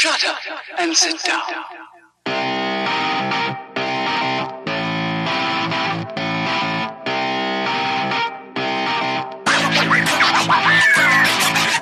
Shut up and sit down.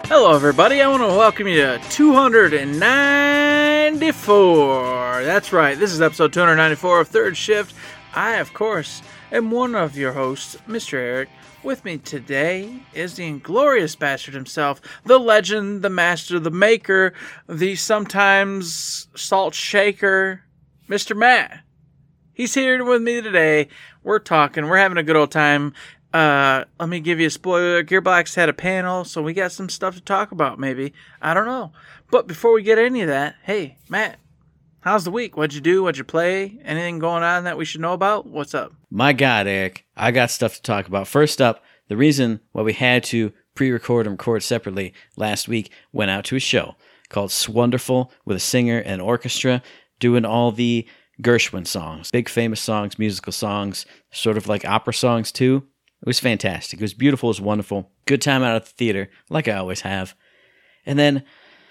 Hello, everybody. I want to welcome you to 294. That's right. This is episode 294 of Third Shift. I, of course, am one of your hosts, Mr. Eric. With me today is the inglorious bastard himself, the legend, the master, the maker, the sometimes salt shaker, Mr. Matt. He's here with me today. We're talking. We're having a good old time. Uh, let me give you a spoiler. Gearbox had a panel, so we got some stuff to talk about. Maybe I don't know. But before we get any of that, hey Matt, how's the week? What'd you do? What'd you play? Anything going on that we should know about? What's up? My God, Eric, I got stuff to talk about. First up, the reason why we had to pre-record and record separately last week went out to a show called Swonderful with a singer and orchestra doing all the Gershwin songs, big famous songs, musical songs, sort of like opera songs too. It was fantastic. It was beautiful. It was wonderful. Good time out at the theater, like I always have. And then,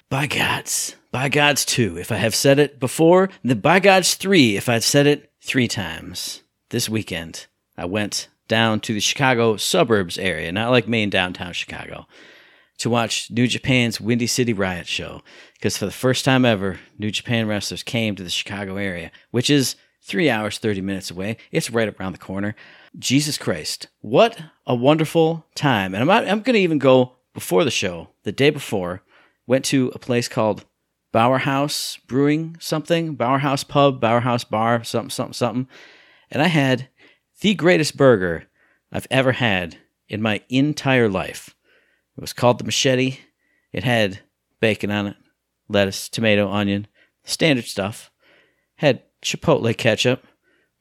by God's, by God's two, if I have said it before, then by God's three, if I've said it three times. This weekend, I went down to the Chicago suburbs area, not like main downtown Chicago, to watch New Japan's Windy City Riot show. Because for the first time ever, New Japan wrestlers came to the Chicago area, which is three hours, 30 minutes away. It's right around the corner. Jesus Christ, what a wonderful time. And I'm, I'm going to even go before the show, the day before, went to a place called Bauer House Brewing something, Bauer House Pub, Bauer House Bar, something, something, something. And I had the greatest burger I've ever had in my entire life. It was called the Machete. It had bacon on it, lettuce, tomato, onion, standard stuff. Had chipotle ketchup,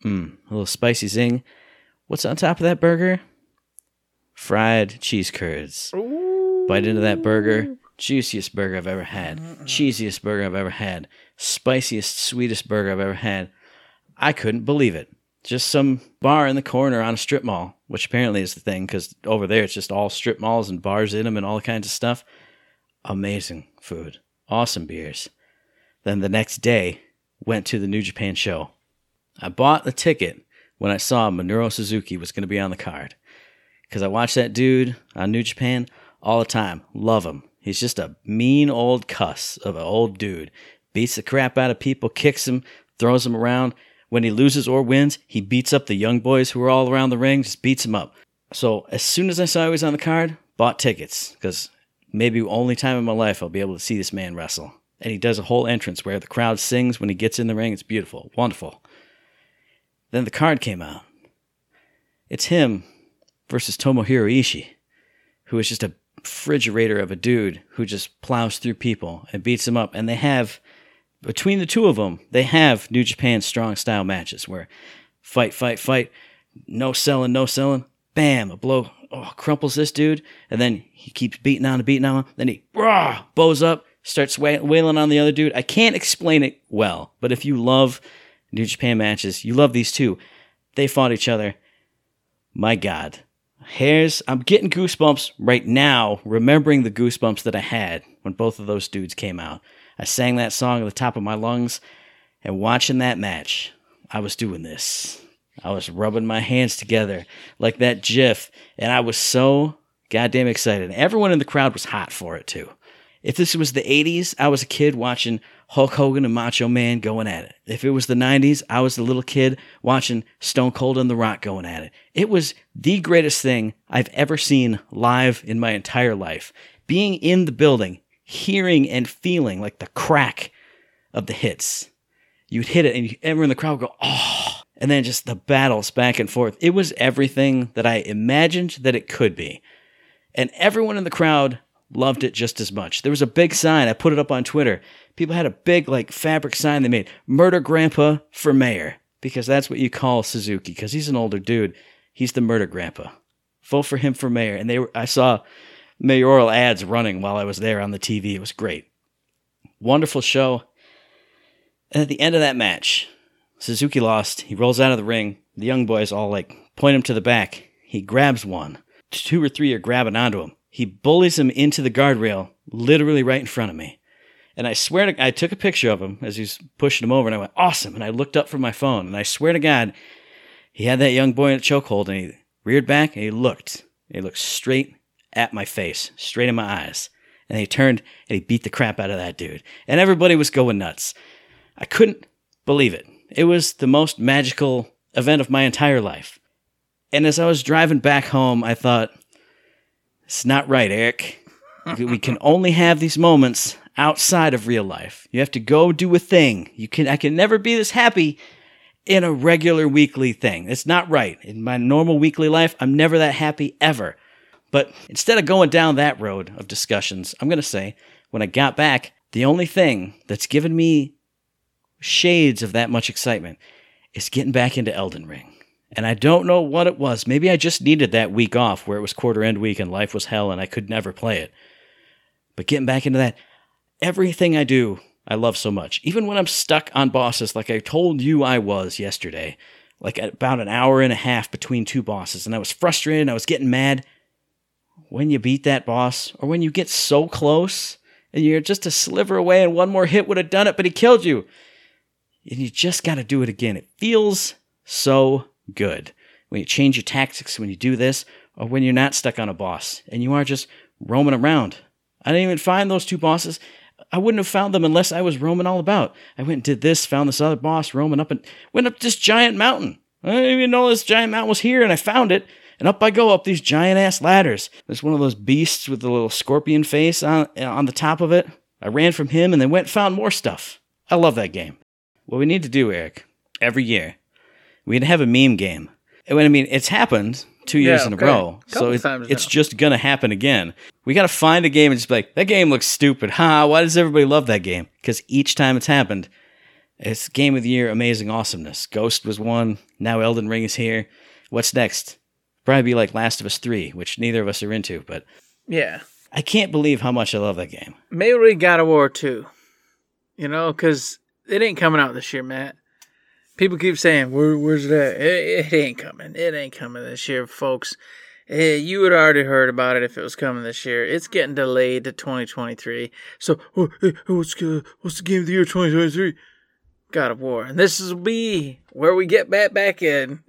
mmm, a little spicy zing. What's on top of that burger? Fried cheese curds. Bite into that burger. Juiciest burger I've ever had. Cheesiest burger I've ever had. Spiciest, sweetest burger I've ever had. I couldn't believe it. Just some bar in the corner on a strip mall, which apparently is the thing because over there it's just all strip malls and bars in them and all kinds of stuff. Amazing food. Awesome beers. Then the next day, went to the New Japan show. I bought a ticket when I saw Minoru Suzuki was going to be on the card. Because I watch that dude on New Japan all the time. Love him. He's just a mean old cuss of an old dude. Beats the crap out of people, kicks them, throws them around. When he loses or wins, he beats up the young boys who are all around the ring, just beats them up. So as soon as I saw he was on the card, bought tickets. Because maybe only time in my life I'll be able to see this man wrestle. And he does a whole entrance where the crowd sings when he gets in the ring. It's beautiful, wonderful. Then the card came out. It's him versus Tomohiro Ishii, who is just a refrigerator of a dude who just plows through people and beats them up. And they have, between the two of them, they have New Japan strong style matches where fight, fight, fight, no selling, no selling, bam, a blow, oh, crumples this dude, and then he keeps beating on and beating on him. Then he rah, bows up, starts wailing on the other dude. I can't explain it well, but if you love New Japan matches, you love these two. They fought each other. My God. Hairs, I'm getting goosebumps right now, remembering the goosebumps that I had when both of those dudes came out. I sang that song at the top of my lungs, and watching that match, I was doing this. I was rubbing my hands together like that GIF, and I was so goddamn excited. Everyone in the crowd was hot for it too. If this was the 80s, I was a kid watching Hulk Hogan and Macho Man going at it. If it was the 90s, I was the little kid watching Stone Cold and The Rock going at it. It was the greatest thing I've ever seen live in my entire life. Being in the building, hearing and feeling like the crack of the hits. You'd hit it and everyone in the crowd would go, oh. And then just the battles back and forth. It was everything that I imagined that it could be. And everyone in the crowd loved it just as much. There was a big sign. I put it up on Twitter. People had a big like fabric sign they made, "Murder Grandpa for Mayor," because that's what you call Suzuki. Because he's an older dude. He's the murder grandpa. Vote for him for mayor. And they were. I saw mayoral ads running while I was there on the TV. It was great. Wonderful show. And at the end of that match, Suzuki lost. He rolls out of the ring. The young boys all like point him to the back. He grabs one. Two or three are grabbing onto him. He bullies him into the guardrail, literally right in front of me. And I swear to I took a picture of him as he's pushing him over and I went, awesome. And I looked up from my phone and I swear to God, he had that young boy in a chokehold and he reared back and he looked. he looked straight at my face, straight in my eyes. And he turned and he beat the crap out of that dude. And everybody was going nuts. I couldn't believe it. It was the most magical event of my entire life. And as I was driving back home, I thought, it's not right, Eric. we can only have these moments outside of real life. You have to go do a thing. You can I can never be this happy in a regular weekly thing. It's not right. In my normal weekly life, I'm never that happy ever. But instead of going down that road of discussions, I'm going to say when I got back, the only thing that's given me shades of that much excitement is getting back into Elden Ring. And I don't know what it was. Maybe I just needed that week off where it was quarter end week and life was hell and I could never play it. But getting back into that, everything I do, I love so much. Even when I'm stuck on bosses like I told you I was yesterday, like about an hour and a half between two bosses, and I was frustrated and I was getting mad. When you beat that boss, or when you get so close and you're just a sliver away and one more hit would have done it, but he killed you. And you just got to do it again. It feels so good. When you change your tactics, when you do this, or when you're not stuck on a boss and you are just roaming around. I didn't even find those two bosses. I wouldn't have found them unless I was roaming all about. I went and did this, found this other boss, roaming up and went up this giant mountain. I didn't even know this giant mountain was here, and I found it. And up I go up these giant ass ladders. There's one of those beasts with the little scorpion face on on the top of it. I ran from him and then went and found more stuff. I love that game. What we need to do, Eric, every year, we'd have a meme game. And I mean, it's happened two years Yeah, in a okay. row, so it, it's now. just gonna happen again. We gotta find a game and just be like, that game looks stupid. Ha! Why does everybody love that game? Because each time it's happened, it's game of the year, amazing awesomeness. Ghost was one. Now Elden Ring is here. What's next? Probably be like Last of Us Three, which neither of us are into. But Yeah. I can't believe how much I love that game. Maybe God of War 2. You know, because it ain't coming out this year, Matt. People keep saying, Where, where's that? It, it ain't coming. It ain't coming this year, folks. Eh, you would already heard about it if it was coming this year. It's getting delayed to 2023. So, oh, eh, what's, the- what's the game of the year 2023? God of War. And this will be where we get back back in.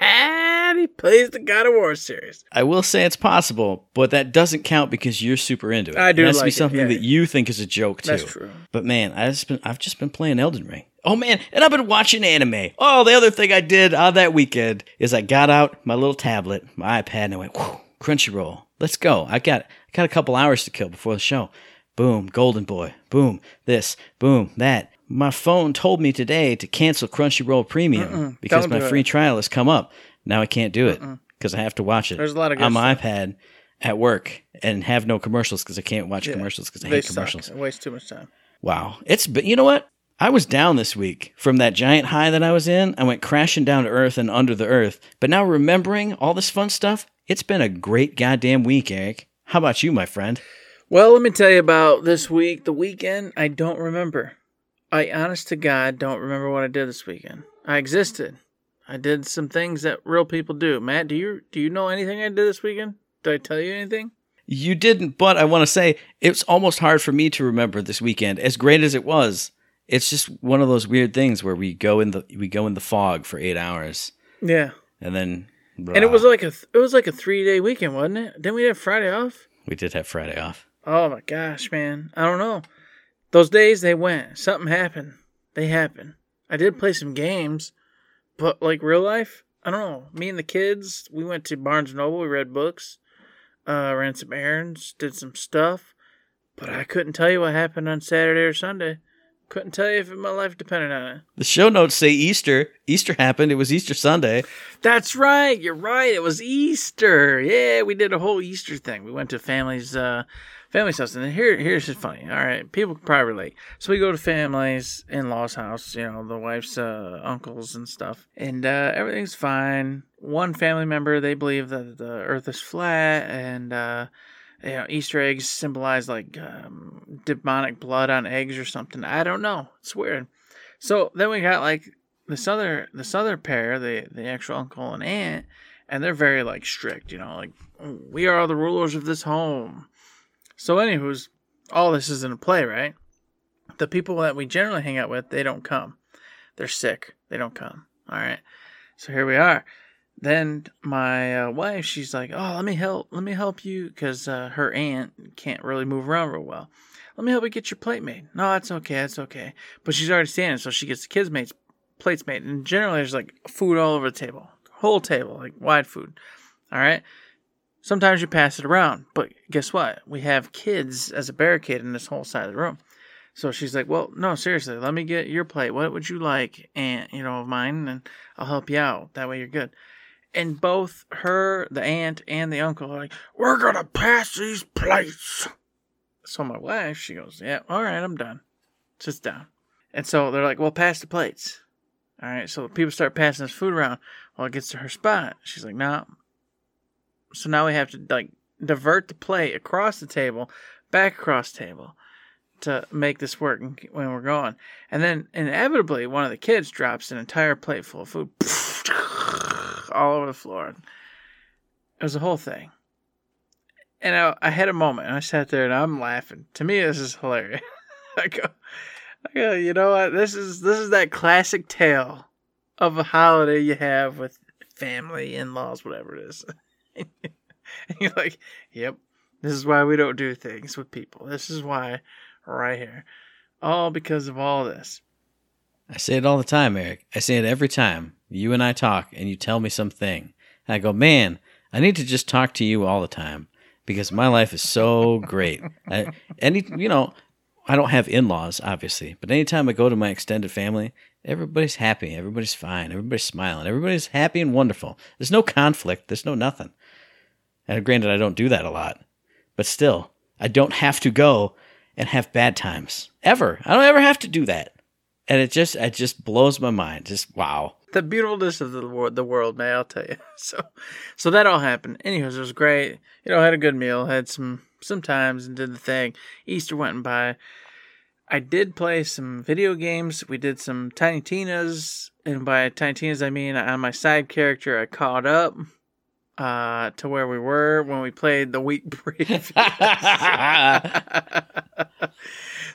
And he plays the God of War series. I will say it's possible, but that doesn't count because you're super into it. I do It has to like be it, something yeah. that you think is a joke too. That's true. But man, I just been I've just been playing Elden Ring. Oh man, and I've been watching anime. Oh, the other thing I did on that weekend is I got out my little tablet, my iPad, and I went, Whew, Crunchyroll. Let's go. I got I got a couple hours to kill before the show. Boom, Golden Boy. Boom, this. Boom, that. My phone told me today to cancel Crunchyroll Premium because don't my do it. free trial has come up. Now I can't do it because I have to watch it There's a lot of on my iPad at work and have no commercials because I can't watch Yeah. commercials because I They hate suck. commercials. It wastes too much time. Wow. It's but you know what? I was down this week from that giant high that I was in. I went crashing down to earth and under the earth. But now remembering all this fun stuff, it's been a great goddamn week, Eric. How about you, my friend? Well, let me tell you about this week. The weekend, I don't remember. I, honest to God, don't remember what I did this weekend. I existed. I did some things that real people do. Matt, do you do you know anything I did this weekend? Did I tell you anything? You didn't, but I want to say it's almost hard for me to remember this weekend. As great as it was, it's just one of those weird things where we go in the we go in the fog for eight hours Yeah, and then and it was like a it was like a three day weekend, wasn't it? Didn't we have Friday off? we did have Friday off. Oh my gosh, man! I don't know. Those days they went. Something happened. They happened. I did play some games, but like real life, I don't know. Me and the kids, we went to Barnes and Noble. We read books, uh, ran some errands, did some stuff. But I couldn't tell you what happened on Saturday or Sunday. Couldn't tell you if my life depended on it. The show notes say Easter. Easter happened. It was Easter Sunday. That's right. You're right. It was Easter. Yeah, we did a whole Easter thing. We went to family's uh family's stuff. and here here's just funny. All right, people can probably relate. So we go to family's in law's house. You know, the wife's uh, uncles and stuff, and uh, everything's fine. One family member they believe that the Earth is flat, and uh, you know Easter eggs symbolize like um, demonic blood on eggs or something. I don't know. It's weird. So then we got like this other this other pair, the the actual uncle and aunt, and they're very like strict, you know, like we are the rulers of this home. So, anywho's, all this is in a play, right? The people that we generally hang out with, they don't come. They're sick. They don't come. All right. So here we are. Then my uh, wife, she's like, "Oh, let me help. Let me help you because uh, her aunt can't really move around real well. Let me help you get your plate made." No, that's okay. That's okay. But she's already standing, so she gets the kids' mates plates made. And generally, there's like food all over the table, whole table, like wide food. All right. Sometimes you pass it around, but guess what? We have kids as a barricade in this whole side of the room. So she's like, "Well, no, seriously, let me get your plate. What would you like, and you know, of mine, and I'll help you out. That way, you're good." And both her, the aunt, and the uncle are like, "We're gonna pass these plates." So my wife, she goes, "Yeah, all right, I'm done. Sits down." And so they're like, "Well, pass the plates." All right, so people start passing this food around. Well, it gets to her spot. She's like, "No." Nah. So now we have to like divert the plate across the table, back across the table to make this work when we're gone. And then inevitably, one of the kids drops an entire plate full of food all over the floor. It was a whole thing. And I, I had a moment, and I sat there and I'm laughing. To me, this is hilarious. I go, I go, you know what? This is this is that classic tale of a holiday you have with family, in laws, whatever it is. and you're like, yep, this is why we don't do things with people. This is why right here. All because of all this. I say it all the time, Eric. I say it every time you and I talk and you tell me something. And I go, man, I need to just talk to you all the time because my life is so great. I, any, you know, I don't have in laws, obviously, but anytime I go to my extended family, everybody's happy, everybody's fine, everybody's smiling, everybody's happy and wonderful. There's no conflict, there's no nothing. And granted, I don't do that a lot, but still, I don't have to go and have bad times ever. I don't ever have to do that, and it just it just blows my mind. Just wow. The beautifulness of the world, the world, man. I'll tell you. So, so that all happened. Anyways, it was great. You know, I had a good meal, had some some times, and did the thing. Easter went by. I did play some video games. We did some Tiny Tina's, and by Tiny Tina's I mean on my side character I caught up uh, to where we were when we played the week brief.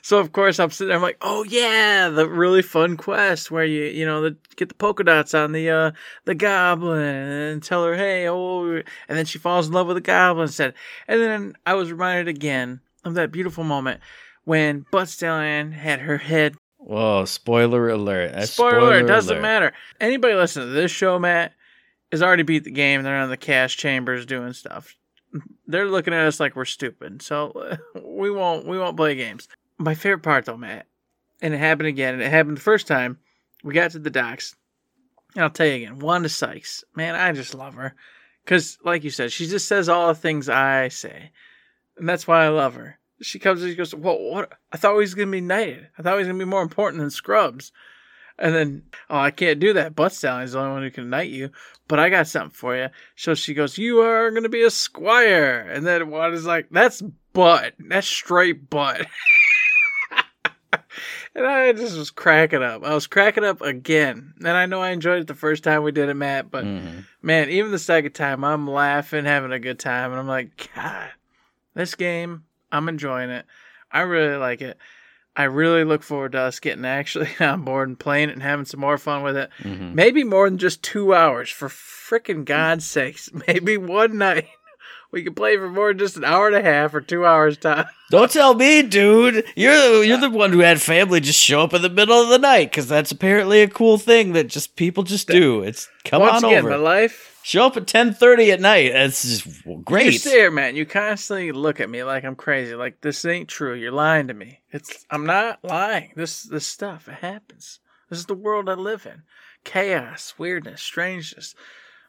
so of course I'm sitting there, I'm like, oh yeah, the really fun quest where you you know the, get the polka dots on the uh the goblin and tell her hey oh and then she falls in love with the goblin said and then I was reminded again of that beautiful moment when Butt Stallion had her head. Whoa! Spoiler alert! Spoiler, spoiler alert! Doesn't alert. matter. Anybody listening to this show, Matt, has already beat the game. They're in the cash chambers doing stuff. They're looking at us like we're stupid. So we won't we won't play games. My favorite part though, Matt, and it happened again. And it happened the first time we got to the docks. And I'll tell you again, Wanda Sykes, man, I just love her. Cause like you said, she just says all the things I say. And that's why I love her. She comes and she goes, Well, what I thought he was gonna be knighted. I thought he was gonna be more important than Scrubs. And then, oh, I can't do that. Butt Stallion's the only one who can knight you. But I got something for you. So she goes, You are going to be a squire. And then is like, That's butt. That's straight butt. and I just was cracking up. I was cracking up again. And I know I enjoyed it the first time we did it, Matt. But mm-hmm. man, even the second time, I'm laughing, having a good time. And I'm like, God, this game, I'm enjoying it. I really like it. I really look forward to us getting actually on board and playing it and having some more fun with it. Mm-hmm. Maybe more than just two hours, for freaking God's sakes. Maybe one night we could play for more than just an hour and a half or two hours time. Don't tell me, dude. You're you're the one who had family just show up in the middle of the night because that's apparently a cool thing that just people just do. It's come Once on again, over. My life Show up at ten thirty at night. That's just great. You stare, man. You constantly look at me like I'm crazy. Like this ain't true. You're lying to me. It's I'm not lying. This this stuff it happens. This is the world I live in. Chaos, weirdness, strangeness,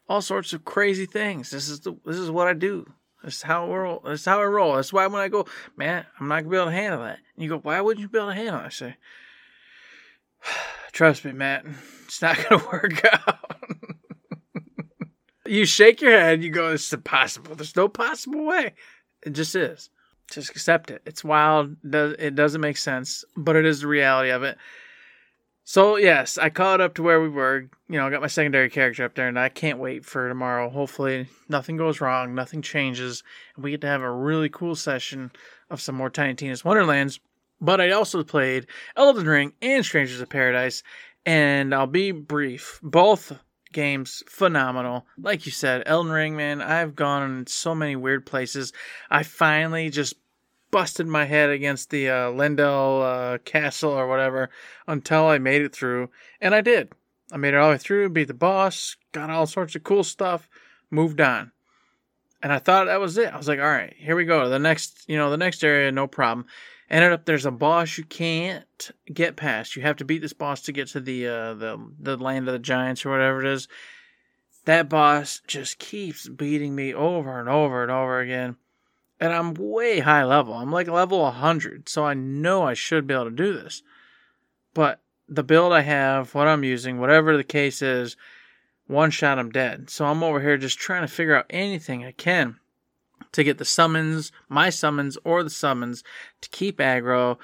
all sorts of crazy things. This is the this is what I do. This is how I roll. This is how I roll. That's why when I go, man, I'm not gonna be able to handle that. And you go, why wouldn't you be able to handle it? I say, trust me, Matt. It's not gonna work out you shake your head, you go, it's impossible. There's no possible way. It just is. Just accept it. It's wild. It doesn't make sense, but it is the reality of it. So yes, I caught up to where we were. You know, I got my secondary character up there, and I can't wait for tomorrow. Hopefully, nothing goes wrong, nothing changes, and we get to have a really cool session of some more Tiny Tina's Wonderlands. But I also played Elden Ring and Strangers of Paradise, and I'll be brief. Both games phenomenal. Like you said, Elden Ring, man, I've gone in so many weird places. I finally just busted my head against the uh, Leyndell uh, Castle or whatever until I made it through, and I did. I made it all the way through, beat the boss, got all sorts of cool stuff, moved on. And I thought that was it. I was like, all right, here we go. The next, you know, the next area, no problem. Ended up there's a boss you can't get past. You have to beat this boss to get to the uh, the the land of the giants or whatever it is. That boss just keeps beating me over and over and over again and I'm way high level. I'm like level 100, so I know I should be able to do this. But the build I have, what I'm using, whatever the case is, one shot I'm dead. So I'm over here just trying to figure out anything I can to get the summons, my summons or the summons to keep aggro.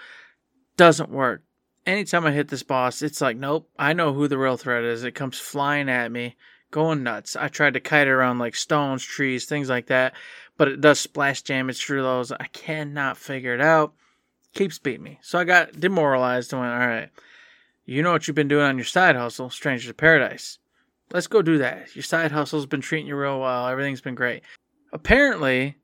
Doesn't work. Anytime I hit this boss, it's like, nope, I know who the real threat is. It comes flying at me, going nuts. I tried to kite around like stones, trees, things like that but it does splash damage through those. I cannot figure it out. Keeps beating me. So I got demoralized and went, all right, you know what you've been doing on your side hustle, Strangers to Paradise. Let's go do that. Your side hustle's been treating you real well. Everything's been great. Apparently,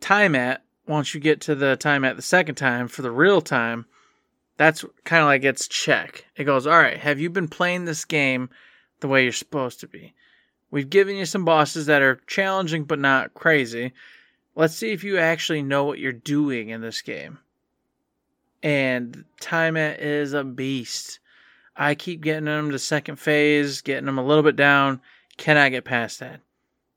Tiamat, once you get to the Tiamat the second time for the real time, that's kind of like its check. It goes, all right, have you been playing this game the way you're supposed to be? We've given you some bosses that are challenging but not crazy. Let's see if you actually know what you're doing in this game. And Tiamat is a beast. I keep getting them to second phase, getting them a little bit down. Cannot get past that.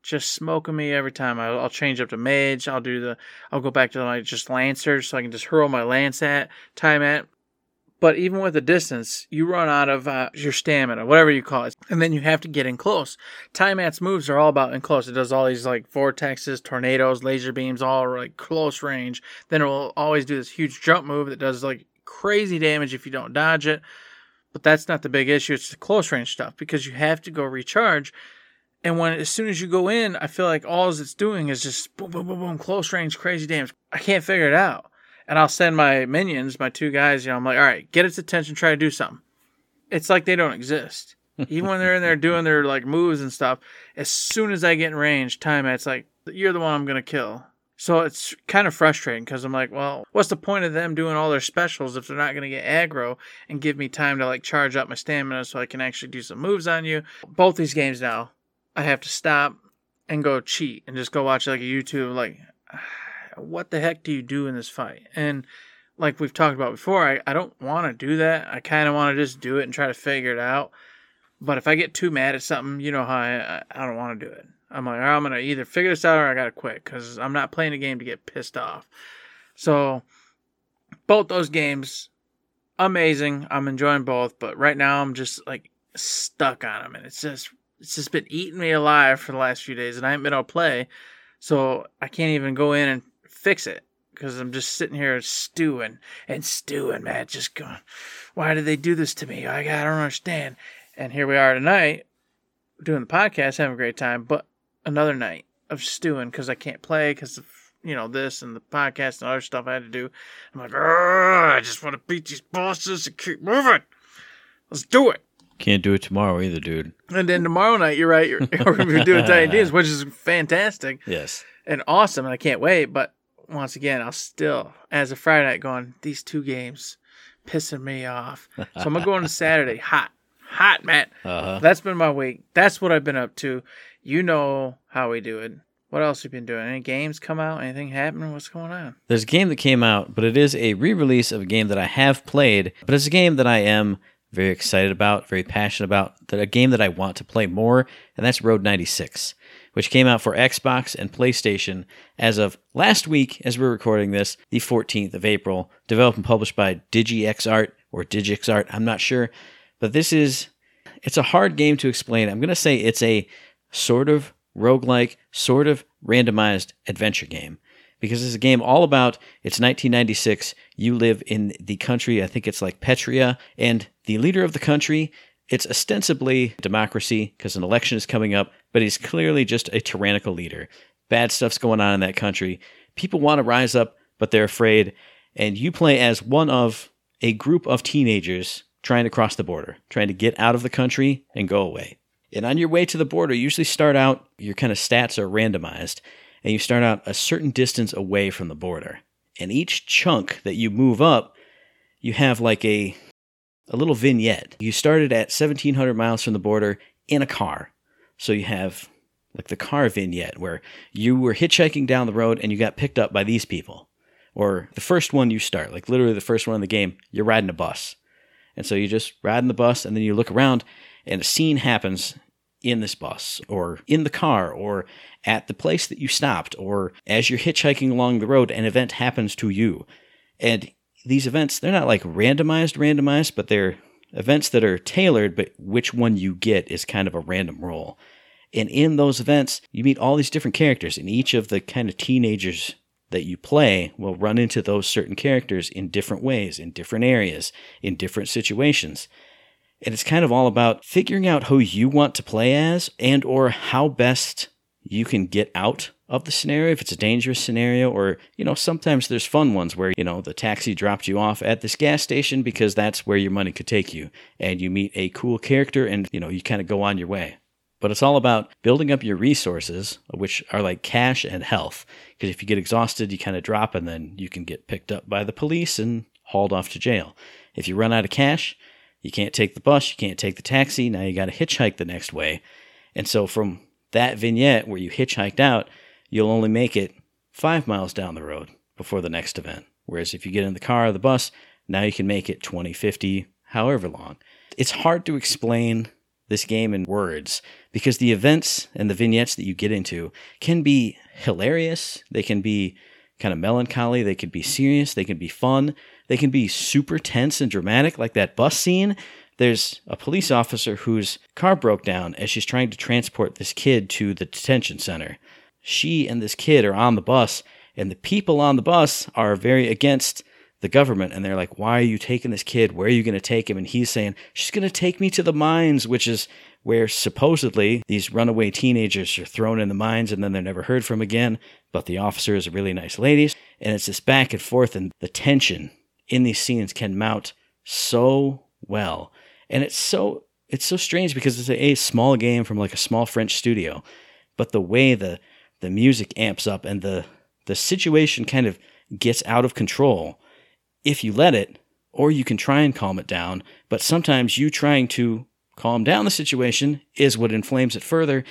Just smoking me every time. I'll, change up to mage. I'll do the. I'll go back to my just lancer so I can just hurl my lance at time Tiamat. But even with the distance, you run out of uh, your stamina, whatever you call it, and then you have to get in close. Tiamat's moves are all about in close. It does all these like vortexes, tornadoes, laser beams, all like close range. Then it will always do this huge jump move that does like crazy damage if you don't dodge it. But that's not the big issue. It's the close range stuff because you have to go recharge. And when as soon as you go in, I feel like all it's doing is just boom, boom, boom, boom, close range, crazy damage. I can't figure it out and I'll send my minions, my two guys, you know, I'm like, all right, get its attention, try to do something. It's like they don't exist. Even when they're in there doing their like moves and stuff, as soon as I get in range, Tiamat's like, you're the one I'm gonna kill. So it's kind of frustrating because I'm like, well, what's the point of them doing all their specials if they're not going to get aggro and give me time to like charge up my stamina so I can actually do some moves on you? Both these games now, I have to stop and go cheat and just go watch like a YouTube like what the heck do you do in this fight? And like we've talked about before, I, I don't want to do that. I kind of want to just do it and try to figure it out. But if I get too mad at something, you know how I, I don't want to do it. I'm like, I'm going to either figure this out or I got to quit because I'm not playing a game to get pissed off. So, both those games, amazing. I'm enjoying both. But right now, I'm just like stuck on them. And it's just, it's just been eating me alive for the last few days. And I haven't been able to play. So, I can't even go in and fix it because I'm just sitting here stewing and stewing, man. Just going, why did they do this to me? I, I don't understand. And here we are tonight doing the podcast, having a great time, but another night of stewing because I can't play because of you know this and the podcast and other stuff I had to do. I'm like, I just want to beat these bosses and keep moving. Let's do it. Can't do it tomorrow either, dude. And then tomorrow night, you're right. You're, we're going to be doing Tiny Tina's, which is fantastic. Yes. And awesome. And I can't wait. But once again, I'll still, as a Friday night, going, these two games pissing me off. So I'm going to go into Saturday hot. Hot, man. Uh-huh. That's been my week. That's what I've been up to. You know how we do it. What else have you been doing? Any games come out? Anything happening? What's going on? There's a game that came out, but it is a re release of a game that I have played, but it's a game that I am very excited about, very passionate about, that a game that I want to play more, and that's Road 96 which came out for Xbox and PlayStation as of last week, as we're recording this, the 14th of April. Developed and published by DigiXArt or DigixArt, I'm not sure. But this is, it's a hard game to explain. I'm going to say it's a sort of roguelike, sort of randomized adventure game. because it's a game all about it's 1996. You live in the country, I think it's like Petria, and the leader of the country, it's ostensibly democracy because an election is coming up, but he's clearly just a tyrannical leader. Bad stuff's going on in that country. People want to rise up, but they're afraid. And you play as one of a group of teenagers trying to cross the border, trying to get out of the country and go away. And on your way to the border, you usually start out, your kind of stats are randomized, and you start out a certain distance away from the border. And each chunk that you move up, you have like a a little vignette. You started at 1700 miles from the border in a car. So you have like the car vignette where you were hitchhiking down the road and you got picked up by these people. Or the first one you start, like literally the first one in the game, you're riding a bus. And so you just ride in the bus and then you look around and a scene happens in this bus or in the car or at the place that you stopped or as you're hitchhiking along the road an event happens to you and these events they're not like randomized randomized but they're events that are tailored but which one you get is kind of a random roll and in those events you meet all these different characters and each of the kind of teenagers that you play will run into those certain characters in different ways in different areas in different situations. And it's kind of all about figuring out who you want to play as and or how best you can get out of the scenario if it's a dangerous scenario or you know sometimes there's fun ones where you know the taxi dropped you off at this gas station because that's where your money could take you and you meet a cool character and you know you kind of go on your way but it's all about building up your resources which are like cash and health because if you get exhausted you kind of drop and then you can get picked up by the police and hauled off to jail if you run out of cash you can't take the bus, you can't take the taxi. Now you got to hitchhike the next way. And so from that vignette where you hitchhiked out, you'll only make it five miles down the road before the next event. Whereas if you get in the car or the bus, now you can make it 20, 50, however long. It's hard to explain this game in words because the events and the vignettes that you get into can be hilarious. They can be kind of melancholy. They can be serious. They can be fun. They can be super tense and dramatic, like that bus scene. There's a police officer whose car broke down as she's trying to transport this kid to the detention center. She and this kid are on the bus, and the people on the bus are very against the government and they're like, Why are you taking this kid? Where are you going to take him? And he's saying, She's going to take me to the mines, which is where supposedly these runaway teenagers are thrown in the mines and then they're never heard from again. But the officer is a really nice lady. And it's this back and forth and the tension in these scenes can mount so well. And it's so it's so strange because it's a, a small game from like a small French studio, but the way the the music amps up and the the situation kind of gets out of control if you let it, or you can try and calm it down. But sometimes you trying to calm down the situation is what inflames it further,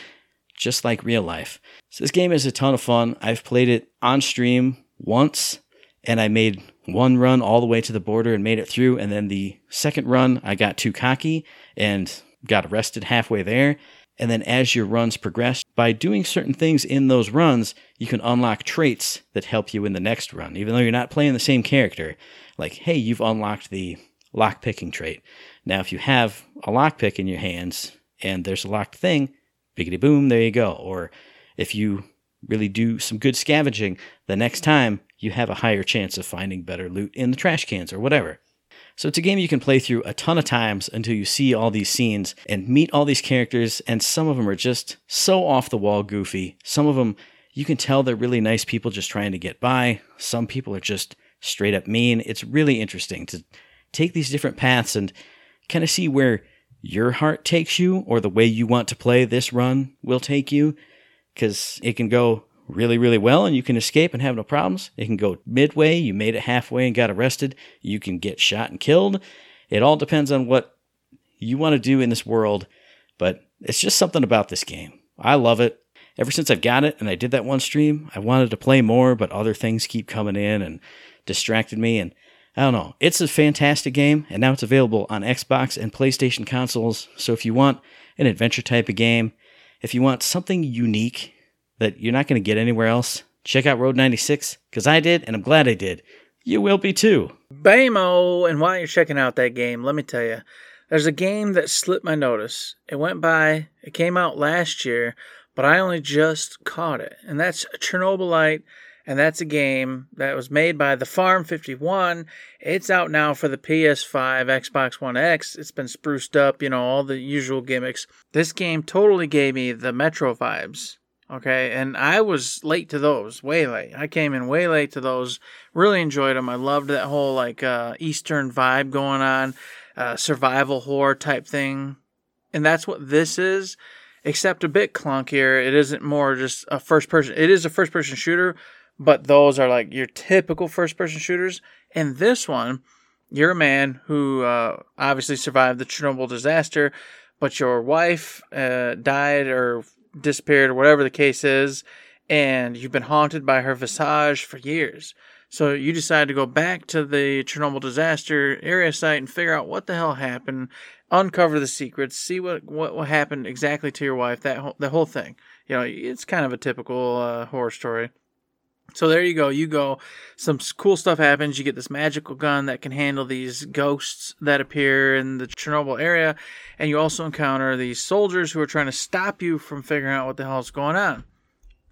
just like real life. So this game is a ton of fun. I've played it on stream once, and I made one run all the way to the border and made it through. And then the second run, I got too cocky and got arrested halfway there. And then as your runs progress, by doing certain things in those runs, you can unlock traits that help you in the next run, even though you're not playing the same character. Like, hey, you've unlocked the lock picking trait. Now, if you have a lockpick in your hands and there's a locked thing, biggity boom, there you go. Or if you really do some good scavenging, the next time you have a higher chance of finding better loot in the trash cans or whatever. So it's a game you can play through a ton of times until you see all these scenes and meet all these characters, and some of them are just so off the wall goofy. Some of them you can tell they're really nice people just trying to get by. Some people are just straight up mean. It's really interesting to take these different paths and kind of see where your heart takes you or the way you want to play this run will take you because it can go really, really well and you can escape and have no problems. It can go midway, you made it halfway and got arrested. You can get shot and killed. It all depends on what you want to do in this world, but it's just something about this game. I love it. Ever since I've got it and I did that one stream, I wanted to play more, but other things keep coming in and distracted me. And I don't know. It's a fantastic game, and now it's available on Xbox and PlayStation consoles. So if you want an adventure type of game, if you want something unique that you're not going to get anywhere else, check out Road 96 because I did, and I'm glad I did. You will be too. Bamo! And while you're checking out that game, let me tell you, there's a game that slipped my notice. It went by, it came out last year, but I only just caught it, and that's Chernobylite and that's a game that was made by the Farm 51. It's out now for the PS5, Xbox One X. It's been spruced up, you know, all the usual gimmicks. This game totally gave me the Metro vibes. Okay, and I was late to those, way late. I came in way late to those. Really enjoyed them. I loved that whole like uh, Eastern vibe going on, uh, survival horror type thing, and that's what this is except a bit clunkier. It isn't more just a first person. It is a first person shooter, but those are like your typical first person shooters. And this one, you're a man who uh, obviously survived the Chernobyl disaster, but your wife uh, died or disappeared or whatever the case is, and you've been haunted by her visage for years. So you decide to go back to the Chernobyl disaster area site and figure out what the hell happened, uncover the secrets, see what what, what happened exactly to your wife. That whole, the whole thing. You know, it's kind of a typical uh, horror story. So there you go. You go. Some cool stuff happens. You get this magical gun that can handle these ghosts that appear in the Chernobyl area, and you also encounter these soldiers who are trying to stop you from figuring out what the hell's going on.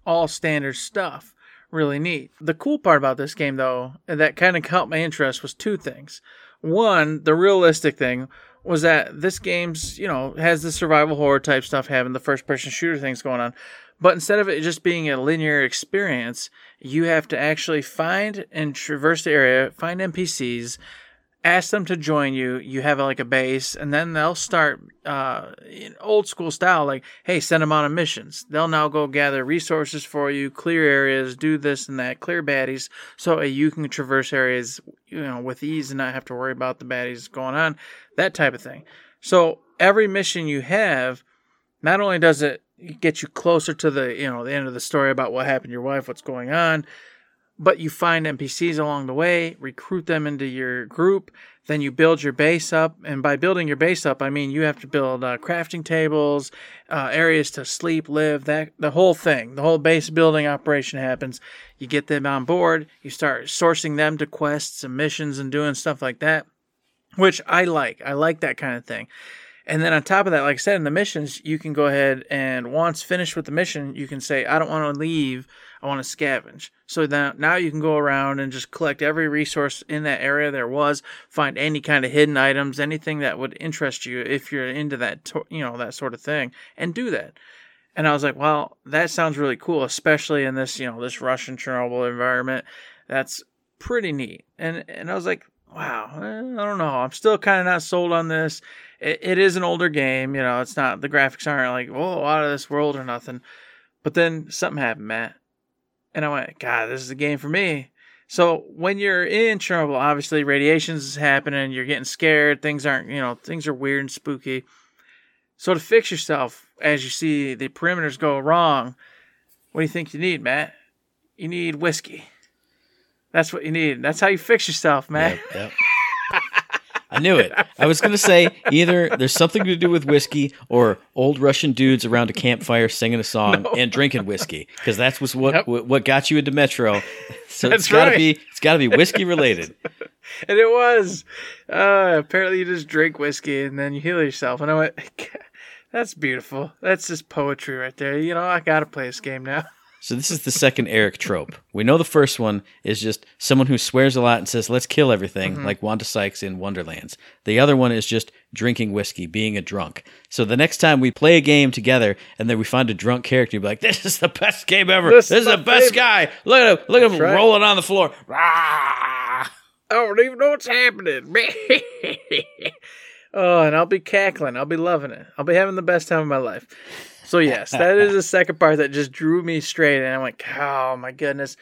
All standard stuff. Really neat. The cool part about this game, though, that kind of caught my interest was two things. One, the realistic thing was that this game's, you know, has the survival horror type stuff having the first person shooter things going on. But instead of it just being a linear experience, you have to actually find and traverse the area, find NPCs, ask them to join you. You have like a base, and then they'll start uh, in old school style, like, hey, send them on missions. They'll now go gather resources for you, clear areas, do this and that, clear baddies, so you can traverse areas, you know, with ease and not have to worry about the baddies going on, that type of thing. So every mission you have, not only does it get you closer to the you know the end of the story about what happened to your wife, what's going on. But you find NPCs along the way, recruit them into your group, then you build your base up. And by building your base up, I mean you have to build uh, crafting tables, uh, areas to sleep, live, that the whole thing, the whole base building operation happens. You get them on board, you start sourcing them to quests and missions and doing stuff like that, which I like. I like that kind of thing. And then on top of that, like I said, in the missions, you can go ahead and once finished with the mission, you can say, I don't want to leave. I want to scavenge. So now, now you can go around and just collect every resource in that area there was, find any kind of hidden items, anything that would interest you if you're into that, you know, that sort of thing, and do that. And I was like, well, that sounds really cool, especially in this, you know, this Russian Chernobyl environment. That's pretty neat. And and I was like, wow, I don't know. I'm still kind of not sold on this it, it is an older game. You know, it's not the graphics aren't like oh out of this world or nothing. But then something happened, Matt, and I went, God, this is a game for me. So when you're in Chernobyl, obviously radiations is happening. You're getting scared. Things aren't, you know, things are weird and spooky. So to fix yourself as you see the perimeters go wrong, what do you think you need, Matt? You need whiskey. That's what you need. That's how you fix yourself, Matt. Yep, yep. I knew it. I was going to say either there's something to do with whiskey or old Russian dudes around a campfire singing a song no. and drinking whiskey because that's what's what yep. what got you into Metro. So that's it's got to right. be it's got to be whiskey related. and it was. Uh, apparently, you just drink whiskey and then you heal yourself. And I went, "That's beautiful. That's just poetry right there." You know, I got to play this game now. So this is the second Eric trope. We know the first one is just someone who swears a lot and says, "Let's kill everything," mm-hmm. like Wanda Sykes in Wonderlands. The other one is just drinking whiskey, being a drunk. So the next time we play a game together and then we find a drunk character, you'll be like, "This is the best game ever. This, this is the best favorite. guy. Look at him! Look at him right. rolling on the floor." Rah! I don't even know what's happening. oh, and I'll be cackling. I'll be loving it. I'll be having the best time of my life. So yes, that is the second part that just drew me straight, and I'm like, oh my goodness.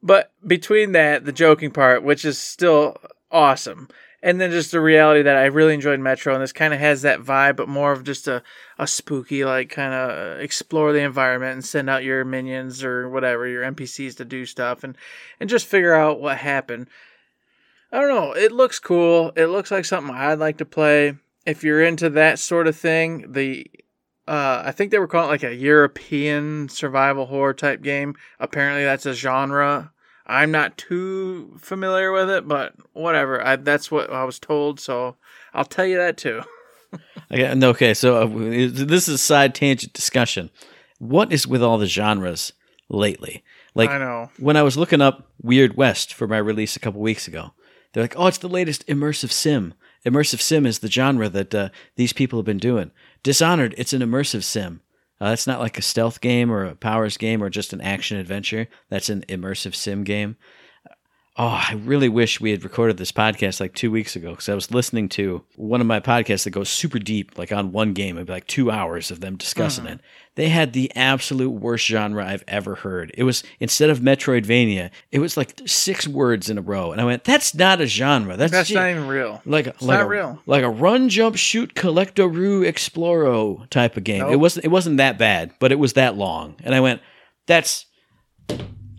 But between that, the joking part, which is still awesome, and then just the reality that I really enjoyed Metro, and this kind of has that vibe, but more of just a, a spooky, like kind of uh, explore the environment and send out your minions or whatever, your NPCs to do stuff, and and just figure out what happened. I don't know. It looks cool. It looks like something I'd like to play. If you're into that sort of thing, the uh, I think they were calling it like a European survival horror type game. Apparently, that's a genre. I'm not too familiar with it, but whatever. I, that's what I was told, so I'll tell you that too. okay, okay, so uh, this is a side tangent discussion. What is with all the genres lately? Like I know. when I was looking up Weird West for my release a couple weeks ago, they're like, "Oh, it's the latest immersive sim. Immersive sim is the genre that uh, these people have been doing. Dishonored, it's an immersive sim. Uh, it's not like a stealth game or a powers game or just an action adventure. That's an immersive sim game. Oh, I really wish we had recorded this podcast like two weeks ago because I was listening to one of my podcasts that goes super deep, like on one game. It'd be like two hours of them discussing uh-huh. it. They had the absolute worst genre I've ever heard. It was instead of Metroidvania, it was like six words in a row, and I went, "That's not a genre. That's, That's not even real. like a, like not a, real. like a run, jump, shoot, collectoroo, exploro type of game. It wasn't it wasn't that bad, but it was that long, and I went, "That's."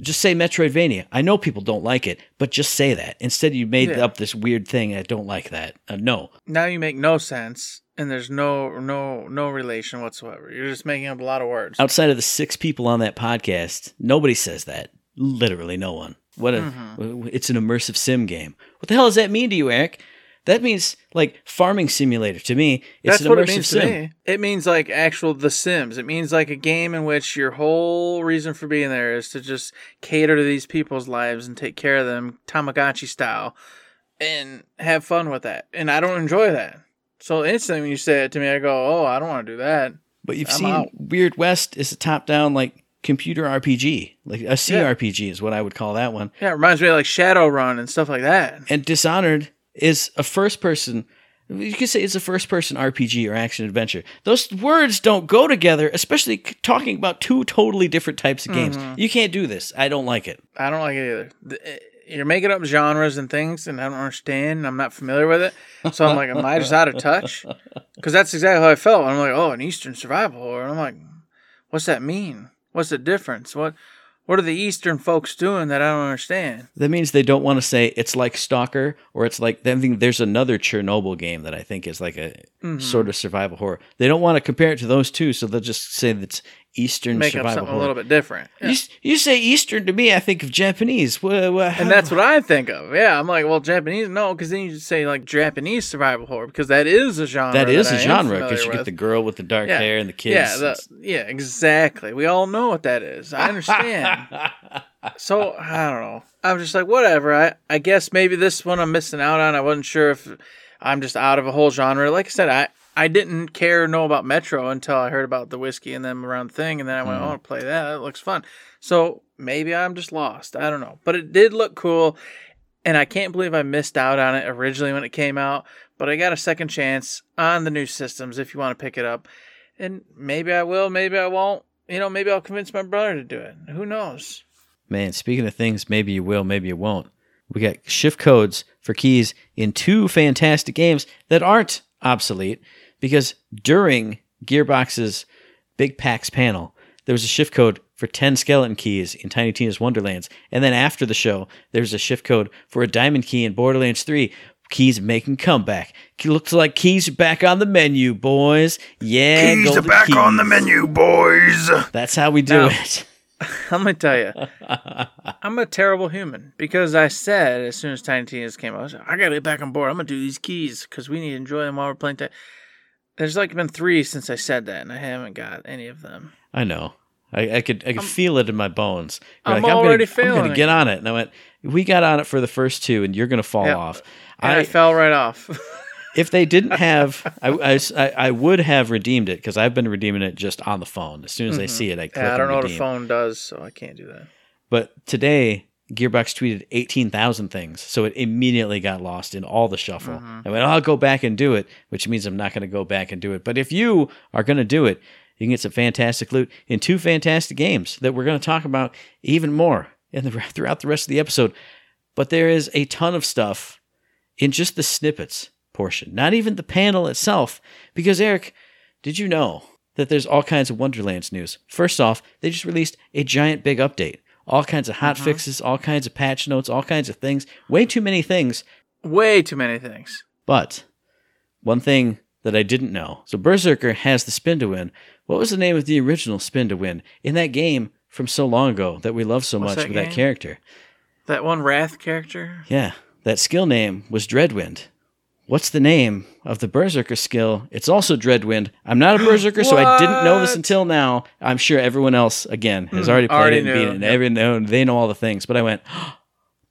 Just say Metroidvania. I know people don't like it, but just say that. Instead, you made Yeah. up this weird thing. I don't like that. Uh, no, Now you make no sense, and there's no no no relation whatsoever. You're just making up a lot of words. outside of the six people on that podcast, nobody says that. Literally, no one. What a, Mm-hmm. it's an immersive sim game. What the hell does that mean to you, Eric? That means like farming simulator to me. It's That's an what immersive it means sim. to me. It means like actual The Sims. It means like a game in which your whole reason for being there is to just cater to these people's lives and take care of them Tamagotchi style and have fun with that. And I don't enjoy that. So instantly when you say it to me, I go, "Oh, I don't want to do that." But you've I'm seen out. Weird West is a top-down like computer RPG, like a CRPG is what I would call that one. Yeah, it reminds me of like Shadowrun and stuff like that. And Dishonored is a first-person. You could say it's a first-person RPG or action adventure. Those words don't go together, especially talking about two totally different types of games. Mm-hmm. You can't do this. I don't like it. I don't like it either. Eh, You're making up genres and things, and I don't understand. I'm not familiar with it, so I'm like, am I just out of touch? Because that's exactly how I felt. I'm like, oh, an Eastern survival horror. And I'm like, what's that mean? What's the difference? What what are the Eastern folks doing that I don't understand? That means they don't want to say it's like Stalker or it's like I think there's another Chernobyl game that I think is like a Mm-hmm. sort of survival horror. They don't want to compare it to those two, so they'll just say that's Eastern Make up something horror. a little bit different. You, you say Eastern to me, I think of Japanese. And that's what I think of. Yeah, I'm like, well, Japanese, no, because then you just say like Japanese survival horror because that is a genre. that is I a am genre because you get the girl with the dark Yeah. hair and the kids. Yeah, the, yeah, exactly. We all know what that is. I understand. so I don't know. I'm just like whatever. I I guess maybe this one I'm missing out on. I wasn't sure if I'm just out of a whole genre. Like I said, I I didn't care know about Metro until I heard about the whiskey and them around thing, and then I went, Mm. oh, I'll play that. That looks fun. So maybe I'm just lost. I don't know, but it did look cool, and I can't believe I missed out on it originally when it came out. But I got a second chance on the new systems if you want to pick it up, and maybe I will, maybe I won't. You know, maybe I'll convince my brother to do it. Who knows? Man, speaking of things, maybe you will, maybe you won't. We got shift codes for keys in two fantastic games that aren't obsolete because during Gearbox's Big PAX panel, there was a shift code for 10 skeleton keys in Tiny Tina's Wonderlands. And then after the show, there was a shift code for a diamond key in Borderlands 3. Keys making comeback. Looks like keys are back on the menu, boys. Yeah, Keys are back keys. on the menu, boys. That's how we do Now- it. I'm gonna tell you, I'm a terrible human because I said as soon as Tiny Tina's came out, I, like, I gotta get back on board. I'm gonna do these keys because we need to enjoy them while we're playing. T-. There's like been three since I said that, and I haven't got any of them. I know. I, I could I could feel it in my bones. You're I'm like, already gonna, I'm gonna get on it. And I went, we got on it for the first two, and you're gonna fall Yep. off. And I, I, fell right off. if they didn't have, I would have redeemed it because I've been redeeming it just on the phone. As soon as I see it, I click Mm-hmm. yeah, I don't know what a phone does, so I can't do that. But today, Gearbox tweeted 18,000 things. So it immediately got lost in all the shuffle. Mm-hmm. I went, I'll go back and do it, which means I'm not going to go back and do it. But if you are going to do it, you can get some fantastic loot in two fantastic games that we're going to talk about even more in the, throughout the rest of the episode. But there is a ton of stuff in just the snippets portion, not even the panel itself. Because, Eric, did you know that there's all kinds of Wonderlands news? First off, they just released a giant big update. All kinds of hot mm-hmm. fixes, all kinds of patch notes, all kinds of things. Way too many things. Way too many things. But one thing that I didn't know. So Berserker has the spin to win. What was the name of the original spin to win in that game from so long ago that we love so What's much that with that character? That one Wrath character. Yeah, that skill name was Dreadwind. What's the name of the Berserker skill? It's also Dreadwind. I'm not a Berserker, so I didn't know this until now. I'm sure everyone else, again, has Mhm. already played Already it and beat it. And Yep. every, know, they know all the things. But I went,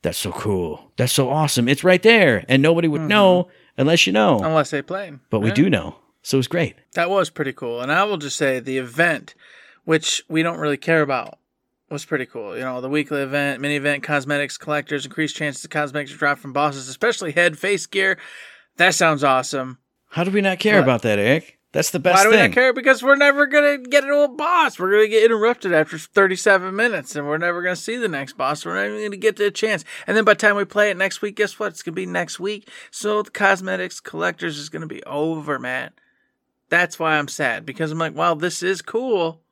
that's so cool. That's so awesome. It's right there. And nobody would know unless you know. Unless they play. but we Mm-hmm. Yeah. do know. So it was great. That was pretty cool. And I will just say the event, which we don't really care about, was pretty cool. You know, the weekly event, mini event, cosmetics, collectors, increased chances of cosmetics to drop from bosses, especially head, face gear. That sounds awesome. How do we not care What? about that, Eric? That's the best Why do thing. we not care? Because we're never going to get to a boss. We're going to get interrupted after 37 minutes and we're never going to see the next boss. We're not even going to get to a chance. And then by the time we play it next week, guess what? It's going to be next week. So the cosmetics, collectors is going to be over, man. That's why I'm sad because I'm like, wow, this is cool.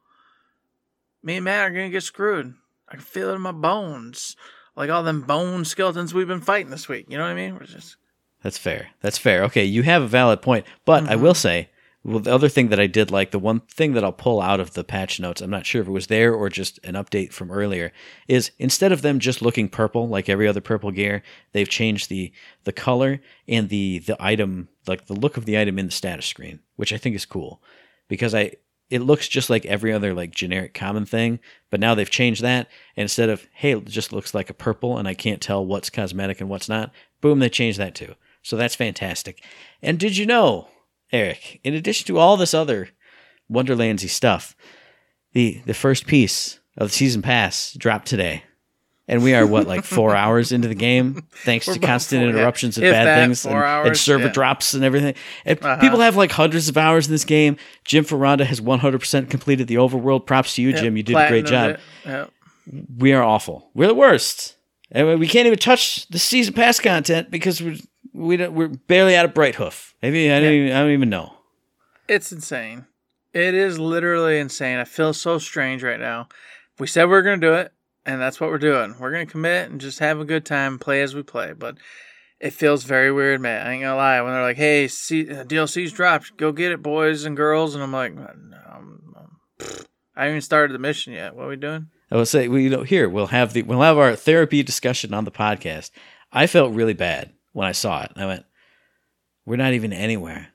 Me and Matt are going to get screwed. I can feel it in my bones. Like all them bone skeletons we've been fighting this week. You know what I mean? We're just. That's fair. That's fair. Okay, you have a valid point. But I Mm-hmm. will say, well, the other thing that I did like, the one thing that I'll pull out of the patch notes, I'm not sure if it was there or just an update from earlier, is instead of them just looking purple like every other purple gear, they've changed the the color and the the item, like the look of the item in the status screen, which I think is cool because I it looks just like every other like generic common thing, but now they've changed that. And instead of hey, it just looks like a purple and I can't tell what's cosmetic and what's not, boom, they changed that too. So that's fantastic. And did you know, Eric, in addition to all this other Wonderlandsy stuff, the the first piece of the season pass dropped today. And we are what, like four hours into the game, thanks We're to constant four, yeah. interruptions and If bad that, things and, and server yeah. drops and everything. And Uh-huh. People have like hundreds of hours in this game. Jim Ferranda has 100% completed the overworld. Props to you, Yep, Jim. You did a great job. Yep. We are awful. We're the worst. And we can't even touch the season pass content because we're we don't, we're barely out of Brighthoof. Maybe I don't, even, I don't even know. It's insane. It is literally insane. I feel so strange right now. We said we are going to do it, and that's what we're doing. We're going to commit and just have a good time, play as we play. But it feels very weird, man. I ain't gonna lie. When they're like, "Hey, C- uh, DLC's dropped. Go get it, boys and girls," and I'm like, no, I'm- I'm- I haven't even started the mission yet. What are we doing? I will say, we you know, here we'll have the we'll have our therapy discussion on the podcast. I felt really bad when I saw it. I went, "We're not even anywhere."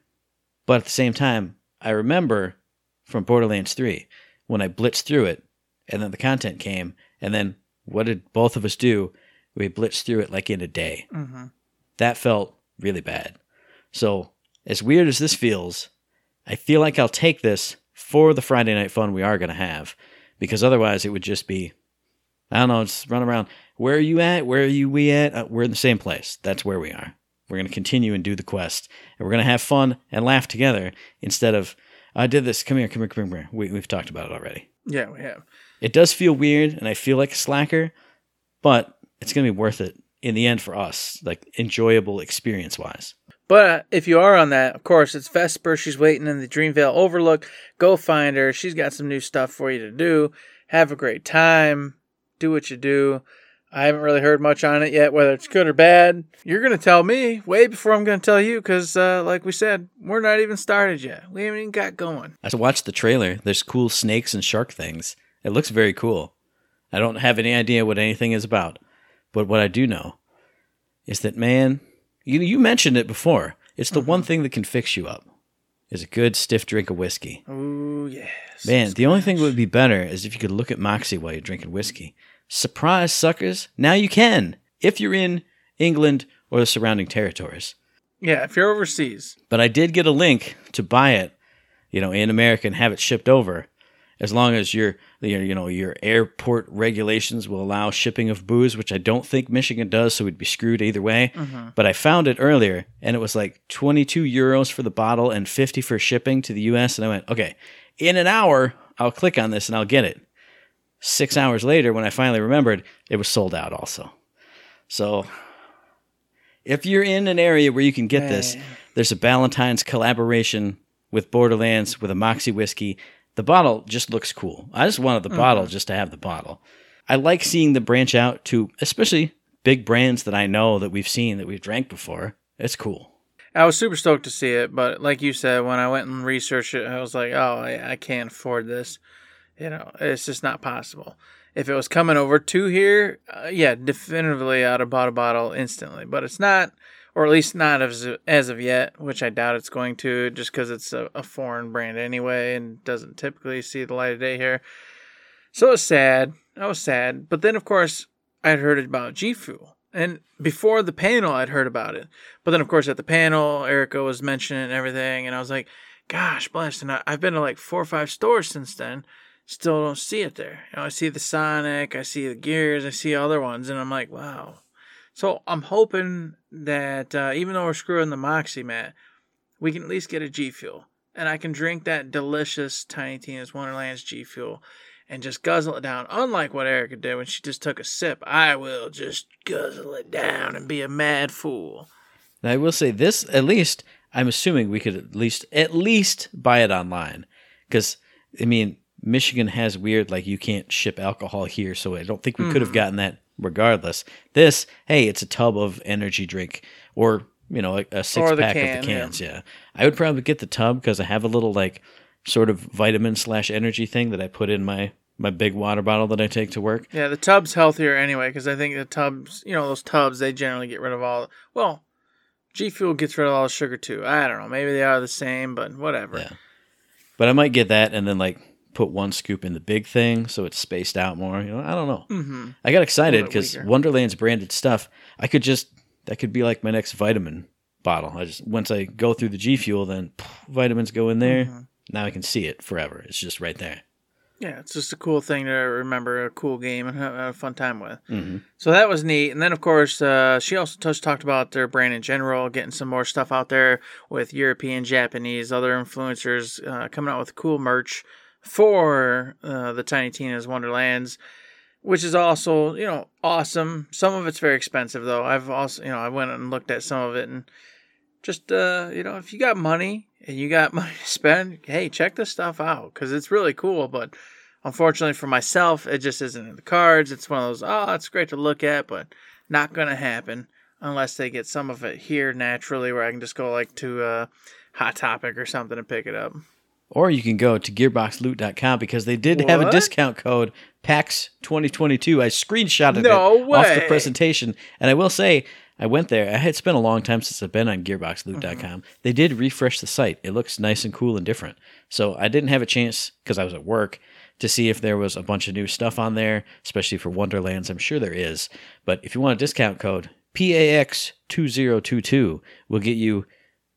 But at the same time, I remember from Borderlands Three when I blitzed through it, and then the content came, and then what did both of us do? We blitzed through it like in a day. Mm-hmm. That felt really bad. So as weird as this feels, I feel like I'll take this for the Friday night fun we are going to have because otherwise it would just be I don't know, just run around. Where are you at? Where are you we at? Uh, we're in the same place. That's where we are. We're going to continue and do the quest, and we're going to have fun and laugh together instead of I did this. Come here, come here, come here. We, we've talked about it already. Yeah, we have. It does feel weird, and I feel like a slacker, but it's going to be worth it in the end for us, like enjoyable experience wise. But uh, if you are on that, of course, it's Vesper. She's waiting in the Dreamvale Overlook. Go find her. She's got some new stuff for you to do. Have a great time. Do what you do. I haven't really heard much on it yet, whether it's good or bad. You're going to tell me way before I'm going to tell you because, uh, like we said, we're not even started yet. We haven't even got going. I watched the trailer. There's cool snakes and shark things. It looks very cool. I don't have any idea what anything is about, but what I do know is that man, you you mentioned it before. It's the one thing that can fix you up. Is a good stiff drink of whiskey. Ooh, yes. Man, the only thing that would be better is if you could look at Moxie while you're drinking whiskey. Surprise, suckers! Now you can if you're in England or the surrounding territories. Yeah, if you're overseas. But I did get a link to buy it, you know, in America and have it shipped over, as long as your, your you know, your airport regulations will allow shipping of booze, which I don't think Michigan does, so we'd be screwed either way. Mm-hmm. But I found it earlier, and it was like 22 euros for the bottle and 50 for shipping to the U.S. And I went, okay, in an hour, I'll click on this and I'll get it. Six hours later, when I finally remembered, it was sold out also. So if you're in an area where you can get this, there's a Ballantine's collaboration with Borderlands with a Moxie whiskey. The bottle just looks cool. I just wanted the bottle mm-hmm. just to have the bottle. I like seeing the branch out to especially big brands that I know that we've seen that we've drank before. It's cool. I was super stoked to see it, but like you said, when I went and researched it, I was like, oh, I, I can't afford this. You know, it's just not possible. If it was coming over to here, uh, yeah, definitively I'd have bought a bottle instantly. But it's not. or at least not as as of yet, which I doubt it's going to, just because it's a, a foreign brand anyway and doesn't typically see the light of day here. So it was sad. I was sad, but then of course I'd heard about G Fuel, and before the panel I'd heard about it, but then of course at the panel Erica was mentioning everything, and I was like, "Gosh, blessed!" And I, I've been to like four or five stores since then. Still don't see it there. You know, I see the Sonic, I see the Gears, I see other ones, and I'm like, wow, so I'm hoping that uh, even though we're screwing the Moxie, Matt, we can at least get a G Fuel. And I can drink that delicious Tiny Tina's Wonderland's G Fuel and just guzzle it down. Unlike what Erica did when she just took a sip, I will just guzzle it down and be a mad fool. Now, I will say this at least, I'm assuming we could at least at least buy it online. Because, I mean, Michigan has weird, like, you can't ship alcohol here, so I don't think we could have hmm. gotten that regardless. This, hey, it's a tub of energy drink or you know a, a six pack can, of the cans. Yeah. I would probably get the tub because I have a little like sort of vitamin slash energy thing that I put in my my big water bottle that I take to work. Yeah, the tub's healthier anyway because I think the tubs, you know, those tubs, they generally get rid of all. Well, G Fuel gets rid of all the sugar too. I don't know. Maybe they are the same, but whatever. Yeah. But I might get that and then like put one scoop in the big thing so it's spaced out more. You know, I don't know. Mm-hmm. I got excited because. Wonderland's branded stuff. I could just that could be like my next vitamin bottle. I just once I go through the G Fuel, then pff, vitamins go in there. Mm-hmm. Now I can see it forever. It's just right there. Yeah, it's just a cool thing to remember, a cool game, and have a fun time with. hmm So that was neat. And then, of course, uh, she also touched, talked about their brand in general, getting some more stuff out there with European, Japanese, other influencers uh, coming out with cool merch for uh, the Tiny Tina's Wonderlands, which is also, you know, awesome. Some of it's very expensive, though. I've also, you know, I went and looked at some of it and just, uh, you know, if you got money and you got money to spend, hey, check this stuff out because it's really cool. But unfortunately for myself, it just isn't in the cards. It's one of those, oh, it's great to look at, but not going to happen unless they get some of it here naturally where I can just go like to uh, Hot Topic or something and pick it up. Or you can go to gearboxloot.com because they did have a discount code PAX 2022. I screenshotted No it off the presentation. And I will say, I went there. I had spent a long time since I've been on gearboxloot.com. Mm-hmm. They did refresh the site. It looks nice and cool and different. So I didn't have a chance because I was at work to see if there was a bunch of new stuff on there, especially for Wonderlands. I'm sure there is. But if you want a discount code, PAX2022 will get you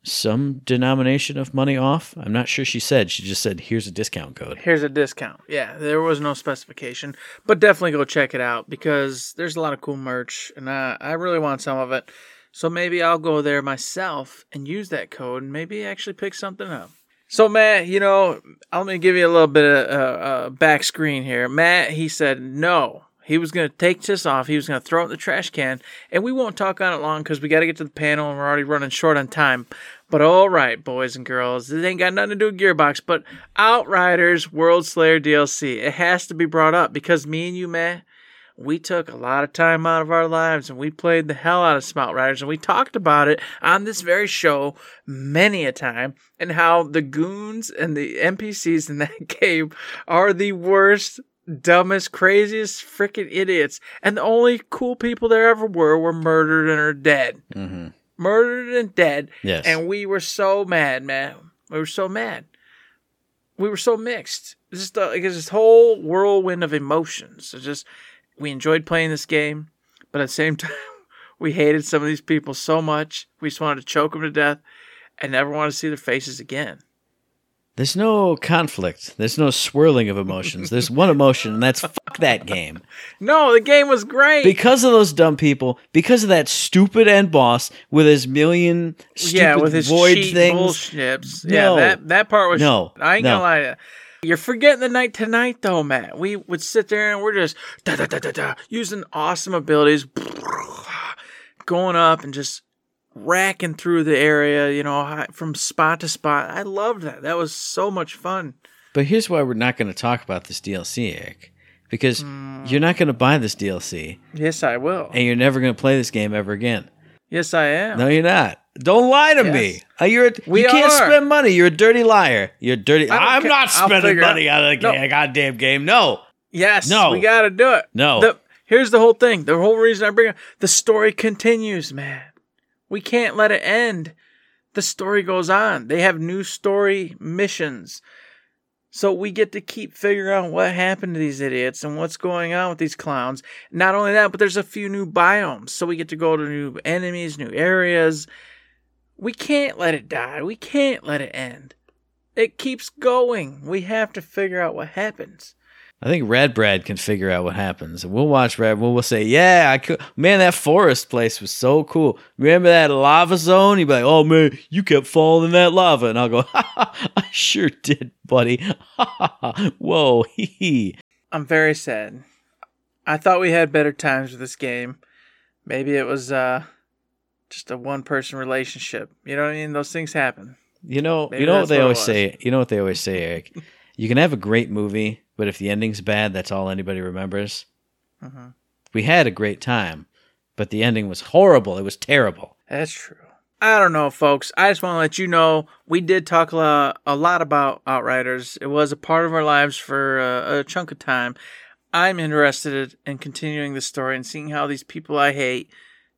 some denomination of money off. I'm not sure she said. She just said, here's a discount code. Here's a discount. Yeah, there was no specification, but definitely go check it out because there's a lot of cool merch, and I, I really want some of it. So maybe I'll go there myself and use that code and maybe actually pick something up. So Matt, you know, let me give you a little bit of uh, uh, back screen here. Matt, he said no. He was going to take this off. He was going to throw it in the trash can, and we won't talk on it long because we got to get to the panel and we're already running short on time. But all right, boys and girls, this ain't got nothing to do with Gearbox, but Outriders World Slayer DLC. It has to be brought up because me and you, Matt, we took a lot of time out of our lives and we played the hell out of some Outriders and we talked about it on this very show many a time and how the goons and the NPCs in that game are the worst, dumbest, craziest freaking idiots. And the only cool people there ever were were murdered and are dead. Mm-hmm. Murdered and dead. Yes. And we were so mad, man. We were so mad. We were so mixed. It's just uh, like this whole whirlwind of emotions. It's just we enjoyed playing this game, but at the same time, we hated some of these people so much. We just wanted to choke them to death and never want to see their faces again. There's no conflict. There's no swirling of emotions. There's one emotion, and that's fuck that game. No, the game was great. Because of those dumb people, because of that stupid end boss with his million stupid yeah, with his void things. bullships. No. Yeah, that that part was. No, I ain't no. gonna lie to you. You're forgetting the night tonight though, Matt. We would sit there and we're just da da da da da using awesome abilities, going up and just racking through the area. You know, from spot to spot. I loved that. That was so much fun. But here's why we're not going to talk about this DLC, Eric. Because Hmm. you're not going to buy this DLC, Yes, I will. and you're never going to play this game ever again. Yes, I am. No, you're not. Don't lie to Yes. me. Uh, You're a, We you can't are. spend money. You're a dirty liar. You're dirty. I'm ca- not spending money out. on a No. goddamn game. No, Yes, No. we got to do it. no. The, here's the whole thing. The whole reason I bring it. Up. The story continues, man. We can't let it end. The story goes on. They have new story missions. So we get to keep figuring out what happened to these idiots and what's going on with these clowns. Not only that, but there's a few new biomes. So we get to go to new enemies, new areas. We can't let it die. We can't let it end. It keeps going. We have to figure out what happens. I think Rad Brad can figure out what happens. And we'll watch Rad. We'll, we'll say, yeah, I could. Man, that forest place was so cool. Remember that lava zone? He'd be like, oh, man, you kept falling in that lava. And I'll go, ha, ha, I sure did, buddy. Ha, ha, ha. Whoa, hee hee. I'm very sad. I thought we had better times with this game. Maybe it was uh, just a one person relationship. You know what I mean? Those things happen. You know, Maybe you know what they what always say. You know what they always say, Eric. You can have a great movie, but if the ending's bad, that's all anybody remembers. Mhm. We had a great time, but the ending was horrible. It was terrible. That's true. I don't know, folks. I just want to let you know we did talk a lot, a lot about Outriders. It was a part of our lives for uh, a chunk of time. I'm interested in continuing the story and seeing how these people I hate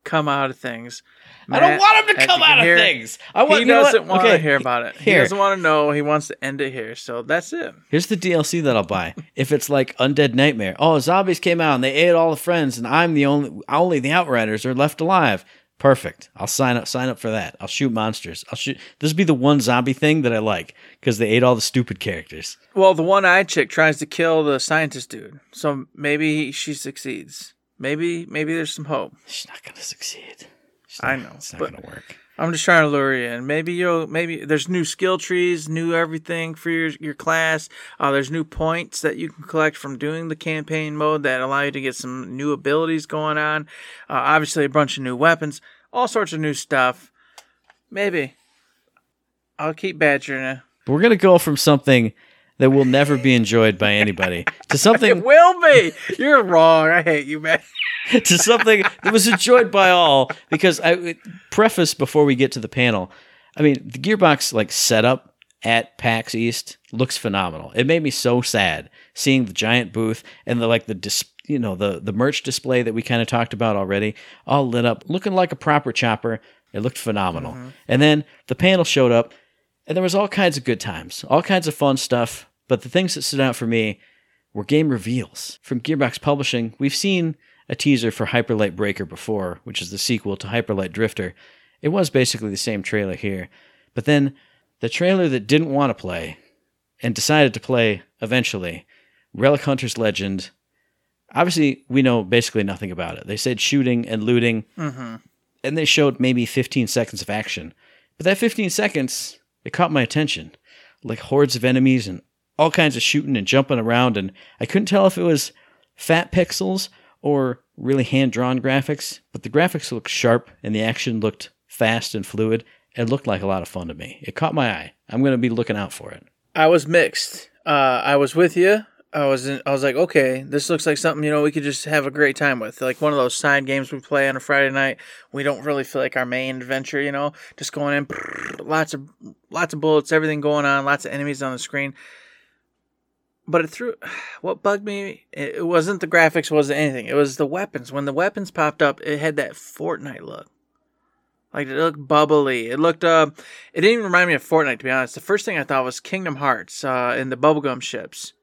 come out of things. I don't want him to come you can out of hear, things. I want. He you know doesn't want to hear about it. He doesn't want to know. He wants to end it here. So that's it. Here's the DLC that I'll buy. if it's like Undead Nightmare, oh, zombies came out and they ate all the friends, and I'm the only only the Outriders are left alive. Perfect. I'll sign up. Sign up for that. I'll shoot monsters. I'll shoot. This will be the one zombie thing that I like because they ate all the stupid characters. Well, the one-eyed chick tries to kill the scientist dude. So maybe she succeeds. Maybe maybe there's some hope. She's not gonna succeed. I know, It's not gonna work. I'm just trying to lure you in. Maybe you'll maybe there's new skill trees, new everything for your your class. Uh, there's new points that you can collect from doing the campaign mode that allow you to get some new abilities going on. Uh, obviously, a bunch of new weapons, all sorts of new stuff. Maybe I'll keep badgering you. We're gonna go from something that will never be enjoyed by anybody to It something will be. You're wrong. I hate you, man. to something that was enjoyed by all because I preface before we get to the panel. I mean, the Gearbox like setup at PAX East looks phenomenal. It made me so sad seeing the giant booth and the like the dis- you know the the merch display that we kind of talked about already, all lit up, looking like a proper chopper. It looked phenomenal. Mm-hmm. And then the panel showed up, and there was all kinds of good times, all kinds of fun stuff. But the things that stood out for me were game reveals from Gearbox Publishing. We've seen a teaser for Hyper Light Breaker before, which is the sequel to Hyper Light Drifter. It was basically the same trailer here. But then the trailer that didn't want to play and decided to play eventually Relic Hunter's Legend. Obviously, we know basically nothing about it. They said shooting and looting, Mm-hmm. and they showed maybe 15 seconds of action. But that 15 seconds, it caught my attention. Like hordes of enemies and all kinds of shooting and jumping around, and I couldn't tell if it was fat pixels or really hand drawn graphics, but the graphics looked sharp and the action looked fast and fluid. It looked like a lot of fun to me. It caught my eye. I'm going to be looking out for it. I was mixed. Uh, I was with you. I was in, I was like, okay, this looks like something you know we could just have a great time with, like one of those side games we play on a Friday night. We don't really feel like our main adventure, you know, just going in, lots of lots of bullets, everything going on, lots of enemies on the screen. But it threw. What bugged me? It wasn't the graphics, wasn't anything. It was the weapons. When the weapons popped up, it had that Fortnite look. Like it looked bubbly. It looked uh it didn't even remind me of Fortnite to be honest. The first thing I thought was Kingdom Hearts uh in the bubblegum ships.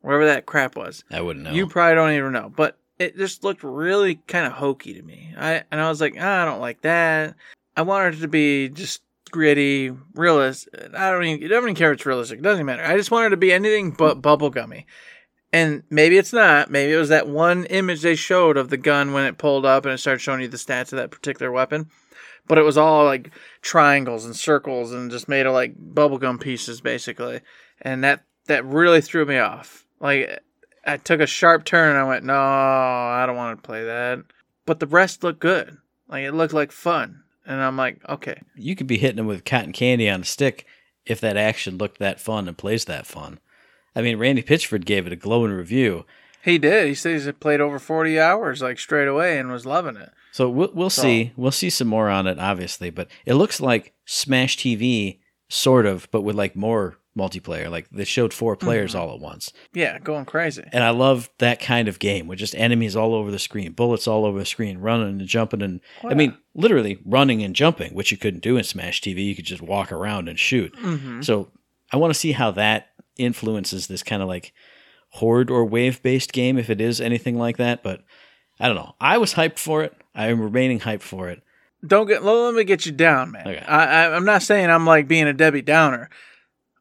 Wherever that crap was. I wouldn't know. You probably don't even know. But it just looked really kind of hokey to me. I and I was like, ah, I don't like that. I wanted it to be just gritty, realistic. I don't even I don't even care if it's realistic. It doesn't matter. I just wanted it to be anything but bubblegummy. And maybe it's not. Maybe it was that one image they showed of the gun when it pulled up and it started showing you the stats of that particular weapon. But it was all like triangles and circles and just made of like bubblegum pieces basically. And that that really threw me off. Like I took a sharp turn and I went, "No, I don't want to play that." But the rest looked good. Like it looked like fun. And I'm like, "Okay, you could be hitting them with cotton candy on a stick if that action looked that fun and plays that fun. I mean, Randy Pitchford gave it a glowing review. He did. He says he played over 40 hours like straight away and was loving it. So we'll, we'll So- see. We'll see some more on it, obviously. But it looks like Smash TV, sort of, but with like more multiplayer. Like they showed four players all at once. Yeah, going crazy. And I love that kind of game with just enemies all over the screen, bullets all over the screen, running and jumping. And Oh, I mean, literally running and jumping, which you couldn't do in Smash TV. You could just walk around and shoot. Mm-hmm. So I want to see how that influences this kind of like horde or wave based game, if it is anything like that. But I don't know. I was hyped for it. I am remaining hyped for it. Don't get. Let me get you down, man. Okay. I, I, I'm not saying I'm like being a Debbie Downer.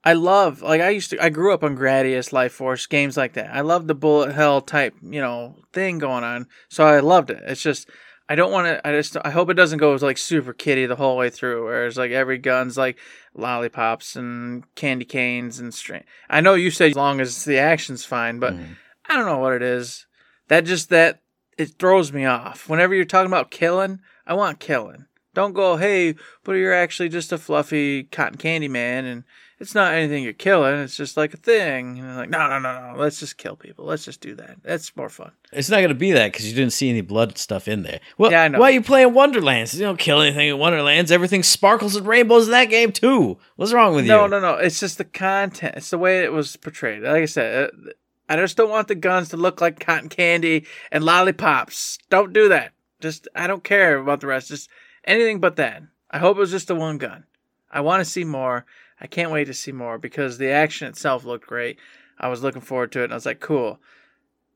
I love like I used to. I grew up on Gradius, Life Force games like that. I love the bullet hell type, you know, thing going on. So I loved it. It's just I don't want to. I just I hope it doesn't go like super kitty the whole way through. Where it's like every gun's like lollipops and candy canes and string. I know you said as long as the action's fine, but Mm. I don't know what it is. That just that it throws me off. Whenever you're talking about killing, I want killing. Don't go, hey, but you're actually just a fluffy cotton candy man, and it's not anything you're killing. It's just like a thing. And like, no, no, no, no. Let's just kill people. Let's just do that. That's more fun. It's not going to be that because you didn't see any blood stuff in there. Well, Yeah, I know. why are you playing Wonderlands? You don't kill anything in Wonderlands. Everything sparkles and rainbows in that game too. What's wrong with No, you? no, no. No. It's just the content. It's the way it was portrayed. Like I said, uh, I just don't want the guns to look like cotton candy and lollipops. Don't do that. Just I don't care about the rest. Just anything but that. I hope it was just the one gun. I want to see more. I can't wait to see more because the action itself looked great. I was looking forward to it, and I was like, cool.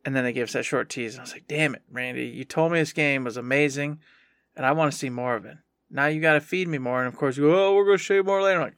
And then they gave us that short tease. And I was like, damn it, Randy, you told me this game was amazing, and I want to see more of it. Now you got to feed me more. And of course, you go, oh, we're going to show you more later. I'm like,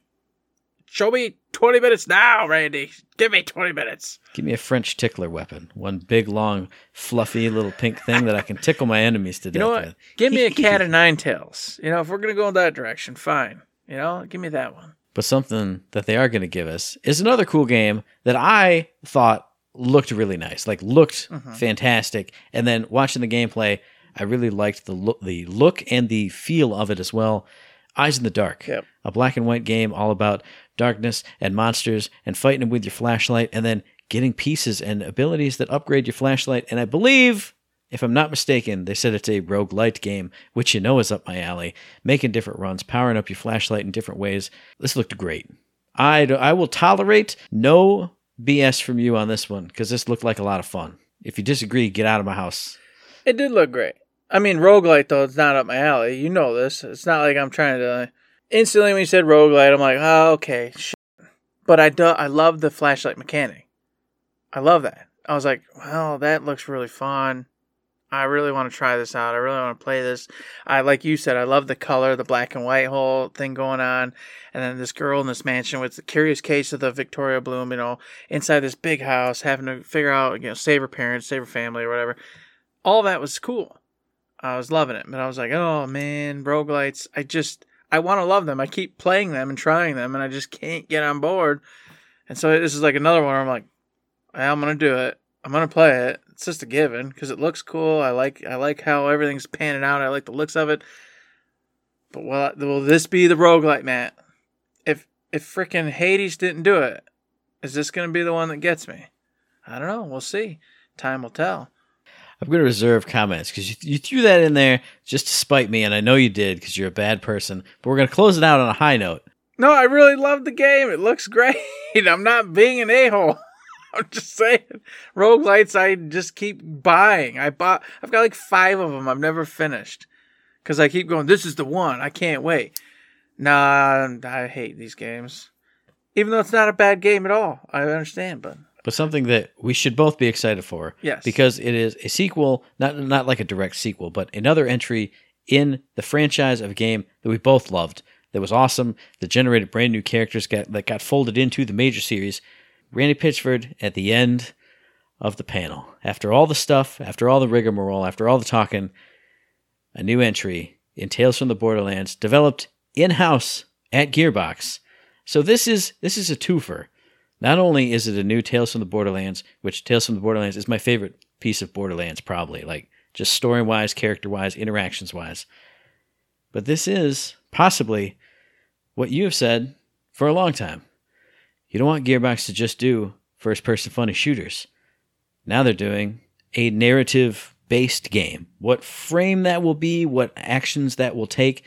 show me 20 minutes now, Randy. Give me 20 minutes. Give me a French tickler weapon. One big, long, fluffy little pink thing that I can tickle my enemies to You death with. Give me a cat of nine tails. You know, if we're going to go in that direction, fine. You know, give me that one. But something that they are going to give us is another cool game that I thought looked really nice, like looked mm-hmm. fantastic. And then watching the gameplay, I really liked the look, the look and the feel of it as well. Eyes in the Dark, Yep. a black and white game all about darkness and monsters and fighting them with your flashlight, and then getting pieces and abilities that upgrade your flashlight. And I believe, if I'm not mistaken, they said it's a roguelite game, which you know is up my alley. Making different runs, powering up your flashlight in different ways. This looked great. I, I will tolerate no BS from you on this one because this looked like a lot of fun. If you disagree, get out of my house. It did look great. I mean, roguelite, though, it's not up my alley. You know this. It's not like I'm trying to. Instantly, when you said roguelite, I'm like, oh, okay. Shit. But I, do, I love the flashlight mechanic. I love that. I was like, well, that looks really fun. I really want to try this out. I really want to play this. I like you said, I love the color, the black and white whole thing going on, and then this girl in this mansion with the curious case of the Victoria Bloom, you know, inside this big house, having to figure out, you know, save her parents, save her family, or whatever. All that was cool. I was loving it, but I was like, oh man, roguelites. I just I want to love them. I keep playing them and trying them, and I just can't get on board. And so this is like another one. Where I'm like, I'm gonna do it. I'm gonna play it. It's just a given because it looks cool. I like I like how everything's panning out. I like the looks of it. But will will this be the roguelite, Matt? If if freaking Hades didn't do it, is this gonna be the one that gets me? I don't know. We'll see. Time will tell. I'm going to reserve comments because you, you threw that in there just to spite me, and I know you did because you're a bad person. But we're going to close it out on a high note. No, I really love the game. It looks great. I'm not being an a hole. I'm just saying, Rogue roguelites. I just keep buying. I bought. I've got like five of them. I've never finished because I keep going. This is the one. I can't wait. Nah, I hate these games. Even though it's not a bad game at all, I understand. But But something that we should both be excited for. Yes. Because it is a sequel, not not like a direct sequel, but another entry in the franchise of a game that we both loved. That was awesome. That generated brand new characters got, that got folded into the major series. Randy Pitchford at the end of the panel. After all the stuff, after all the rigmarole, after all the talking, a new entry in Tales from the Borderlands developed in-house at Gearbox. So this is this is a twofer. Not only is it a new Tales from the Borderlands, which Tales from the Borderlands is my favorite piece of Borderlands, probably, like just story wise, character wise, interactions wise. But this is possibly what you have said for a long time. You don't want Gearbox to just do first person funny shooters. Now they're doing a narrative based game. What frame that will be, what actions that will take,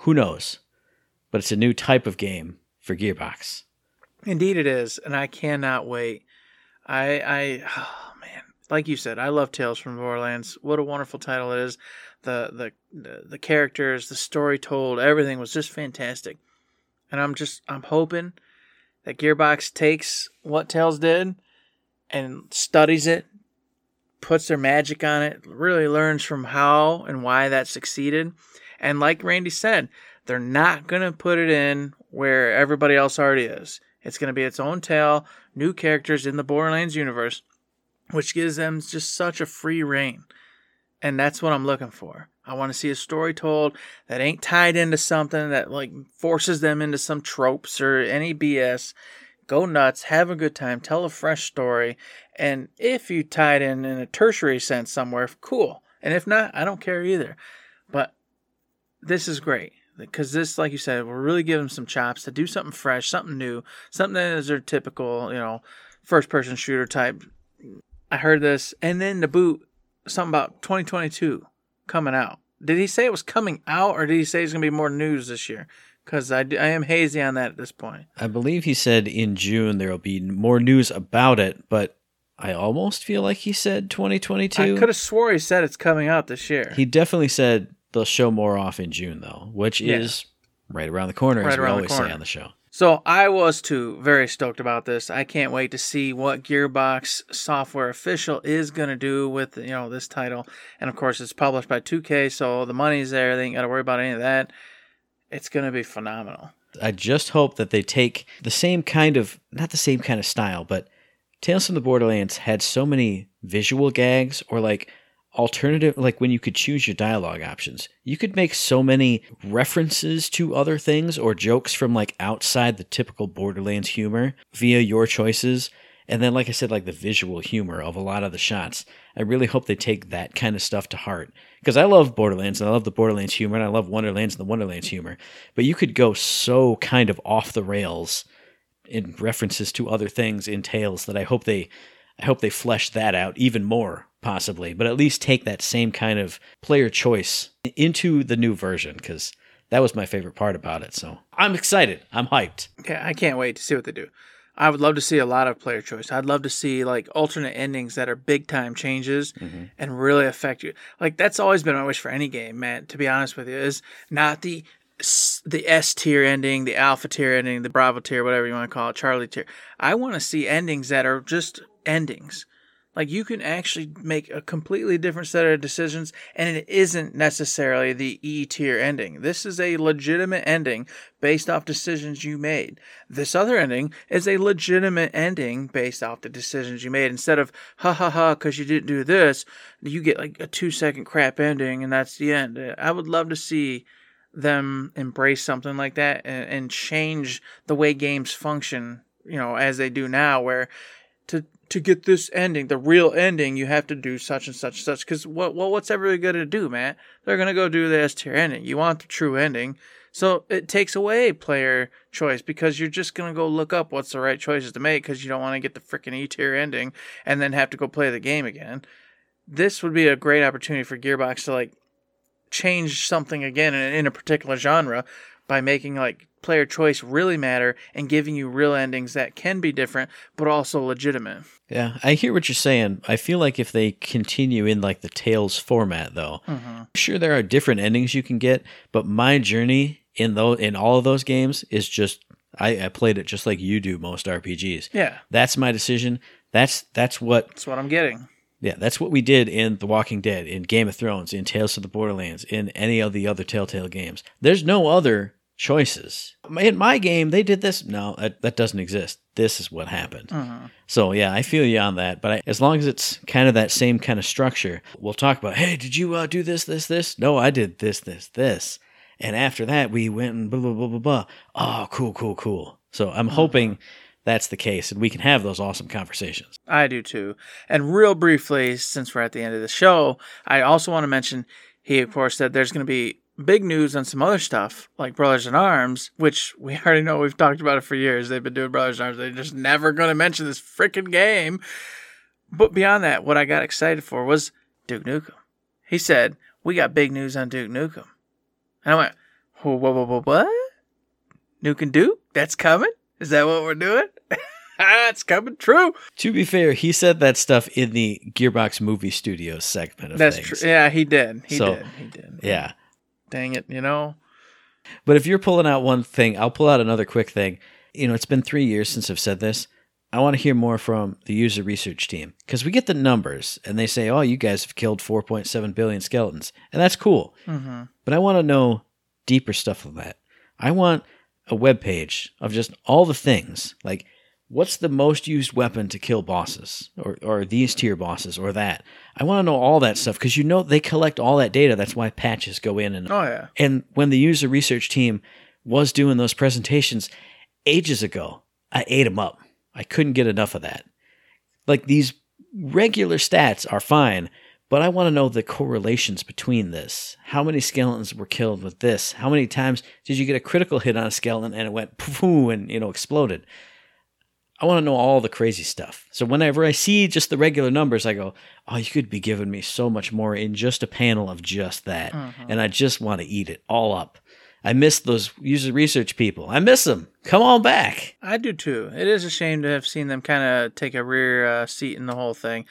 who knows? But it's a new type of game for Gearbox. Indeed, it is, and I cannot wait. I, I, oh man, like you said, I love Tales from Borderlands. What a wonderful title it is. The, the, the, the characters, the story told, everything was just fantastic. And I'm just, I'm hoping that Gearbox takes what Tales did and studies it, puts their magic on it, really learns from how and why that succeeded. And like Randy said, they're not going to put it in where everybody else already is. It's going to be its own tale, new characters in the Borderlands universe, which gives them just such a free reign. And that's what I'm looking for. I want to see a story told that ain't tied into something that like forces them into some tropes or any BS. Go nuts, have a good time, tell a fresh story, and if you tie it in in a tertiary sense somewhere, cool. And if not, I don't care either. But this is great because this, like you said, will really give them some chops to do something fresh, something new, something that is their typical, you know, first person shooter type. I heard this, and then the boot something about 2022 coming out. Did he say it was coming out, or did he say it's going to be more news this year? Because I, I am hazy on that at this point. I believe he said in June there will be more news about it, but I almost feel like he said 2022. I could have swore he said it's coming out this year. He definitely said they'll show more off in June, though, which Yeah. is right around the corner, Right as we always say on the show. So I was too very stoked about this. I can't wait to see what Gearbox Software Official is gonna do with you know this title. And of course, it's published by 2K, so the money's there. They ain't got to worry about any of that. It's gonna be phenomenal. I just hope that they take the same kind of, not the same kind of style, but Tales from the Borderlands had so many visual gags or like alternative, like when you could choose your dialogue options. You could make so many references to other things or jokes from like outside the typical Borderlands humor via your choices. And then, like I said, like the visual humor of a lot of the shots. I really hope they take that kind of stuff to heart. Because I love Borderlands and I love the Borderlands humor and I love Wonderlands and the Wonderlands humor. But you could go so kind of off the rails in references to other things in Tales that I hope they I hope they flesh that out even more possibly, but at least take that same kind of player choice into the new version because that was my favorite part about it. So I'm excited. I'm hyped. Okay, I can't wait to see what they do. I would love to see a lot of player choice. I'd love to see like alternate endings that are big time changes mm-hmm. and really affect you. Like that's always been my wish for any game, man. To be honest with you, is not the the S tier ending, the Alpha tier ending, the Bravo tier, whatever you want to call it, Charlie tier. I want to see endings that are just endings. Like you can actually make a completely different set of decisions, and it isn't necessarily the E tier ending. This is a legitimate ending based off decisions you made. This other ending is a legitimate ending based off the decisions you made. Instead of ha ha ha because you didn't do this, you get like a two second crap ending, and that's the end. I would love to see them embrace something like that and, and change the way games function. You know, as they do now, where to to get this ending, the real ending, you have to do such and such and such. Because what well, what's everybody gonna do, man? They're gonna go do the S tier ending. You want the true ending, so it takes away player choice because you're just gonna go look up what's the right choices to make because you don't want to get the freaking E tier ending and then have to go play the game again. This would be a great opportunity for Gearbox to like change something again in, in a particular genre by making like player choice really matter and giving you real endings that can be different but also legitimate. Yeah, I hear what you're saying. I feel like if they continue in like the Tales format, though, mm-hmm. sure there are different endings you can get, but my journey in those in all of those games is just I, I played it just like you do most RPGs. Yeah, That's my decision. That's that's what that's what I'm getting. yeah, that's what we did in The Walking Dead, in Game of Thrones, in Tales of the Borderlands, in any of the other Telltale games. There's no other choices. In my game, they did this. No, that, that doesn't exist. This is what happened. So yeah, I feel you on that. But I, as long as it's kind of that same kind of structure, we'll talk about. Hey, did you uh, do this, this, this? No, I did this, this, this. And after that, we went and blah blah blah blah blah. Oh, cool, cool, cool. So I'm hoping that's the case, and we can have those awesome conversations. I do too. And real briefly, since we're at the end of the show, I also want to mention he, of course, said there's going to be big news on some other stuff like Brothers in Arms, which we already know we've talked about it for years. They've been doing Brothers in Arms. They're just never going to mention this freaking game. But beyond that, what I got excited for was Duke Nukem. He said, We got big news on Duke Nukem. And I went, Whoa, whoa, whoa, whoa, what? Nuke and Duke? That's coming? Is that what we're doing? it's coming true. To be fair, he said that stuff in the Gearbox Movie Studios segment of That's things. true. Yeah, he did. He So, did. He did. Yeah. Dang it, you know? But if you're pulling out one thing, I'll pull out another quick thing. You know, it's been three years since I've said this. I want to hear more from the user research team because we get the numbers and they say, oh, you guys have killed 4.7 billion skeletons. And that's cool. Mm-hmm. But I want to know deeper stuff than that. I want a web page of just all the things like what's the most used weapon to kill bosses or, or these tier bosses or that. I want to know all that stuff because you know they collect all that data. That's why patches go in and Oh, yeah. and when the user research team was doing those presentations ages ago, I ate them up. I couldn't get enough of that. Like these regular stats are fine, but I want to know the correlations between this. How many skeletons were killed with this? How many times did you get a critical hit on a skeleton and it went poof and you know exploded? I want to know all the crazy stuff. So whenever I see just the regular numbers, I go, "Oh, you could be giving me so much more in just a panel of just that." And I just want to eat it all up. I miss those user research people. I miss them. Come on back. I do too. It is a shame to have seen them kind of take a rear uh, seat in the whole thing.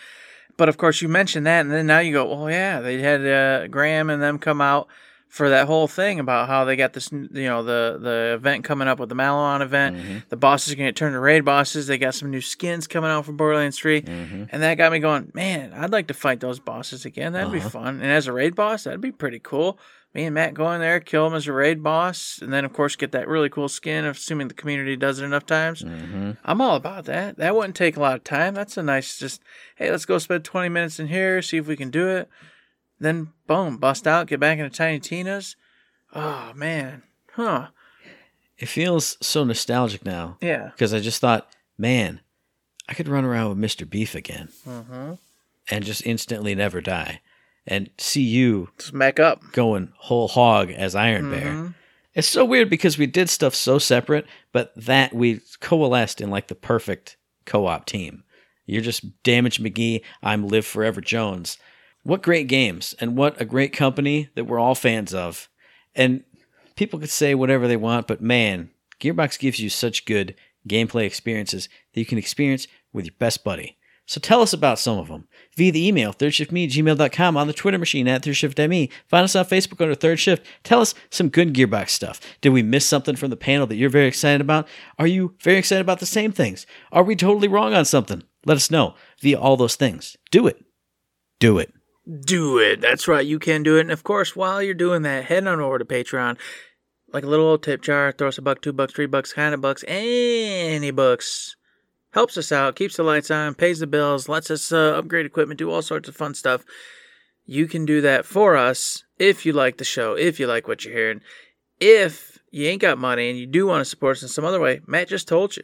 But of course, you mentioned that, and then now you go, oh yeah, they had uh, Graham and them come out for that whole thing about how they got this, you know, the the event coming up with the Malon event. Mm-hmm. The bosses are going to turn to raid bosses. They got some new skins coming out for Borderlands 3. Mm-hmm. And that got me going, man, I'd like to fight those bosses again. That'd be uh-huh. fun. And as a raid boss, that'd be pretty cool. Me and Matt go in there, kill him as a raid boss, and then, of course, get that really cool skin, assuming the community does it enough times. Mm-hmm. I'm all about that. That wouldn't take a lot of time. That's a nice, just, hey, let's go spend 20 minutes in here, see if we can do it. Then, boom, bust out, get back into Tiny Tina's. Oh, man. Huh. It feels so nostalgic now Yeah. because I just thought, man, I could run around with Mr. Beef again Mm-hmm. and just instantly never die and see you smack up. going whole hog as Iron Bear. Mhm. It's so weird because we did stuff so separate, but that we coalesced in like the perfect co-op team. You're just Damage McGee, I'm Live Forever Jones. What great games and what a great company that we're all fans of. And people could say whatever they want, but man, Gearbox gives you such good gameplay experiences that you can experience with your best buddy. So tell us about some of them via the email, thirdshiftme gmail.com, on the Twitter machine at thirdshiftme. Find us on Facebook under Third Shift. Tell us some good Gearbox stuff. Did we miss something from the panel that you're very excited about? Are you very excited about the same things? Are we totally wrong on something? Let us know via all those things. Do it. Do it. Do it. That's right. You can do it. And of course, while you're doing that, head on over to Patreon. Like a little old tip jar. Throw us a buck, two bucks, three bucks, kind of bucks, any bucks. Helps us out, keeps the lights on, pays the bills, lets us uh, upgrade equipment, do all sorts of fun stuff. You can do that for us if you like the show, if you like what you're hearing. If you ain't got money and you do want to support us in some other way, Matt just told you.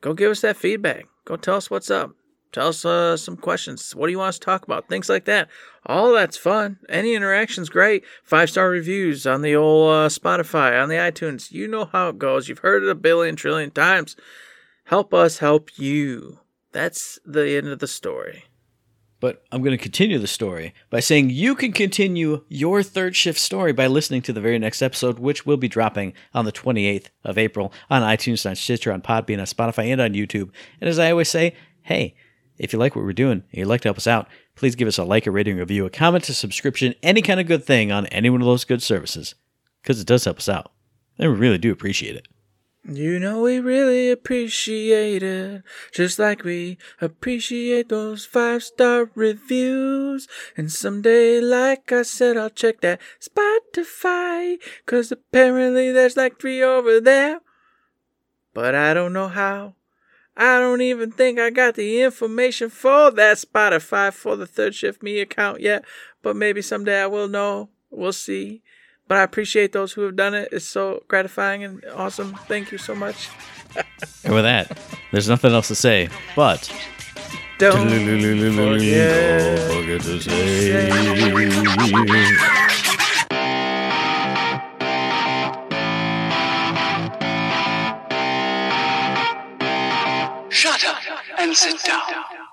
Go give us that feedback. Go tell us what's up. Tell us uh, some questions. What do you want us to talk about? Things like that. All that's fun. Any interaction's great. Five star reviews on the old uh, Spotify, on the iTunes. You know how it goes. You've heard it a billion trillion times. Help us help you. That's the end of the story. But I'm going to continue the story by saying you can continue your third shift story by listening to the very next episode, which will be dropping on the 28th of April on iTunes, on Stitcher, on Podbean, on Spotify, and on YouTube. And as I always say, hey, if you like what we're doing and you'd like to help us out, please give us a like, a rating, a review, a comment, a subscription, any kind of good thing on any one of those good services, because it does help us out. And we really do appreciate it. You know we really appreciate it, just like we appreciate those five star reviews. And someday, like I said, I'll check that Spotify, cause apparently there's like three over there. But I don't know how. I don't even think I got the information for that Spotify for the Third Shift Me account yet, but maybe someday I will know. We'll see. But I appreciate those who have done it. It's so gratifying and awesome. Thank you so much. And with that, there's nothing else to say but. Don't Don't forget to say. And sit down.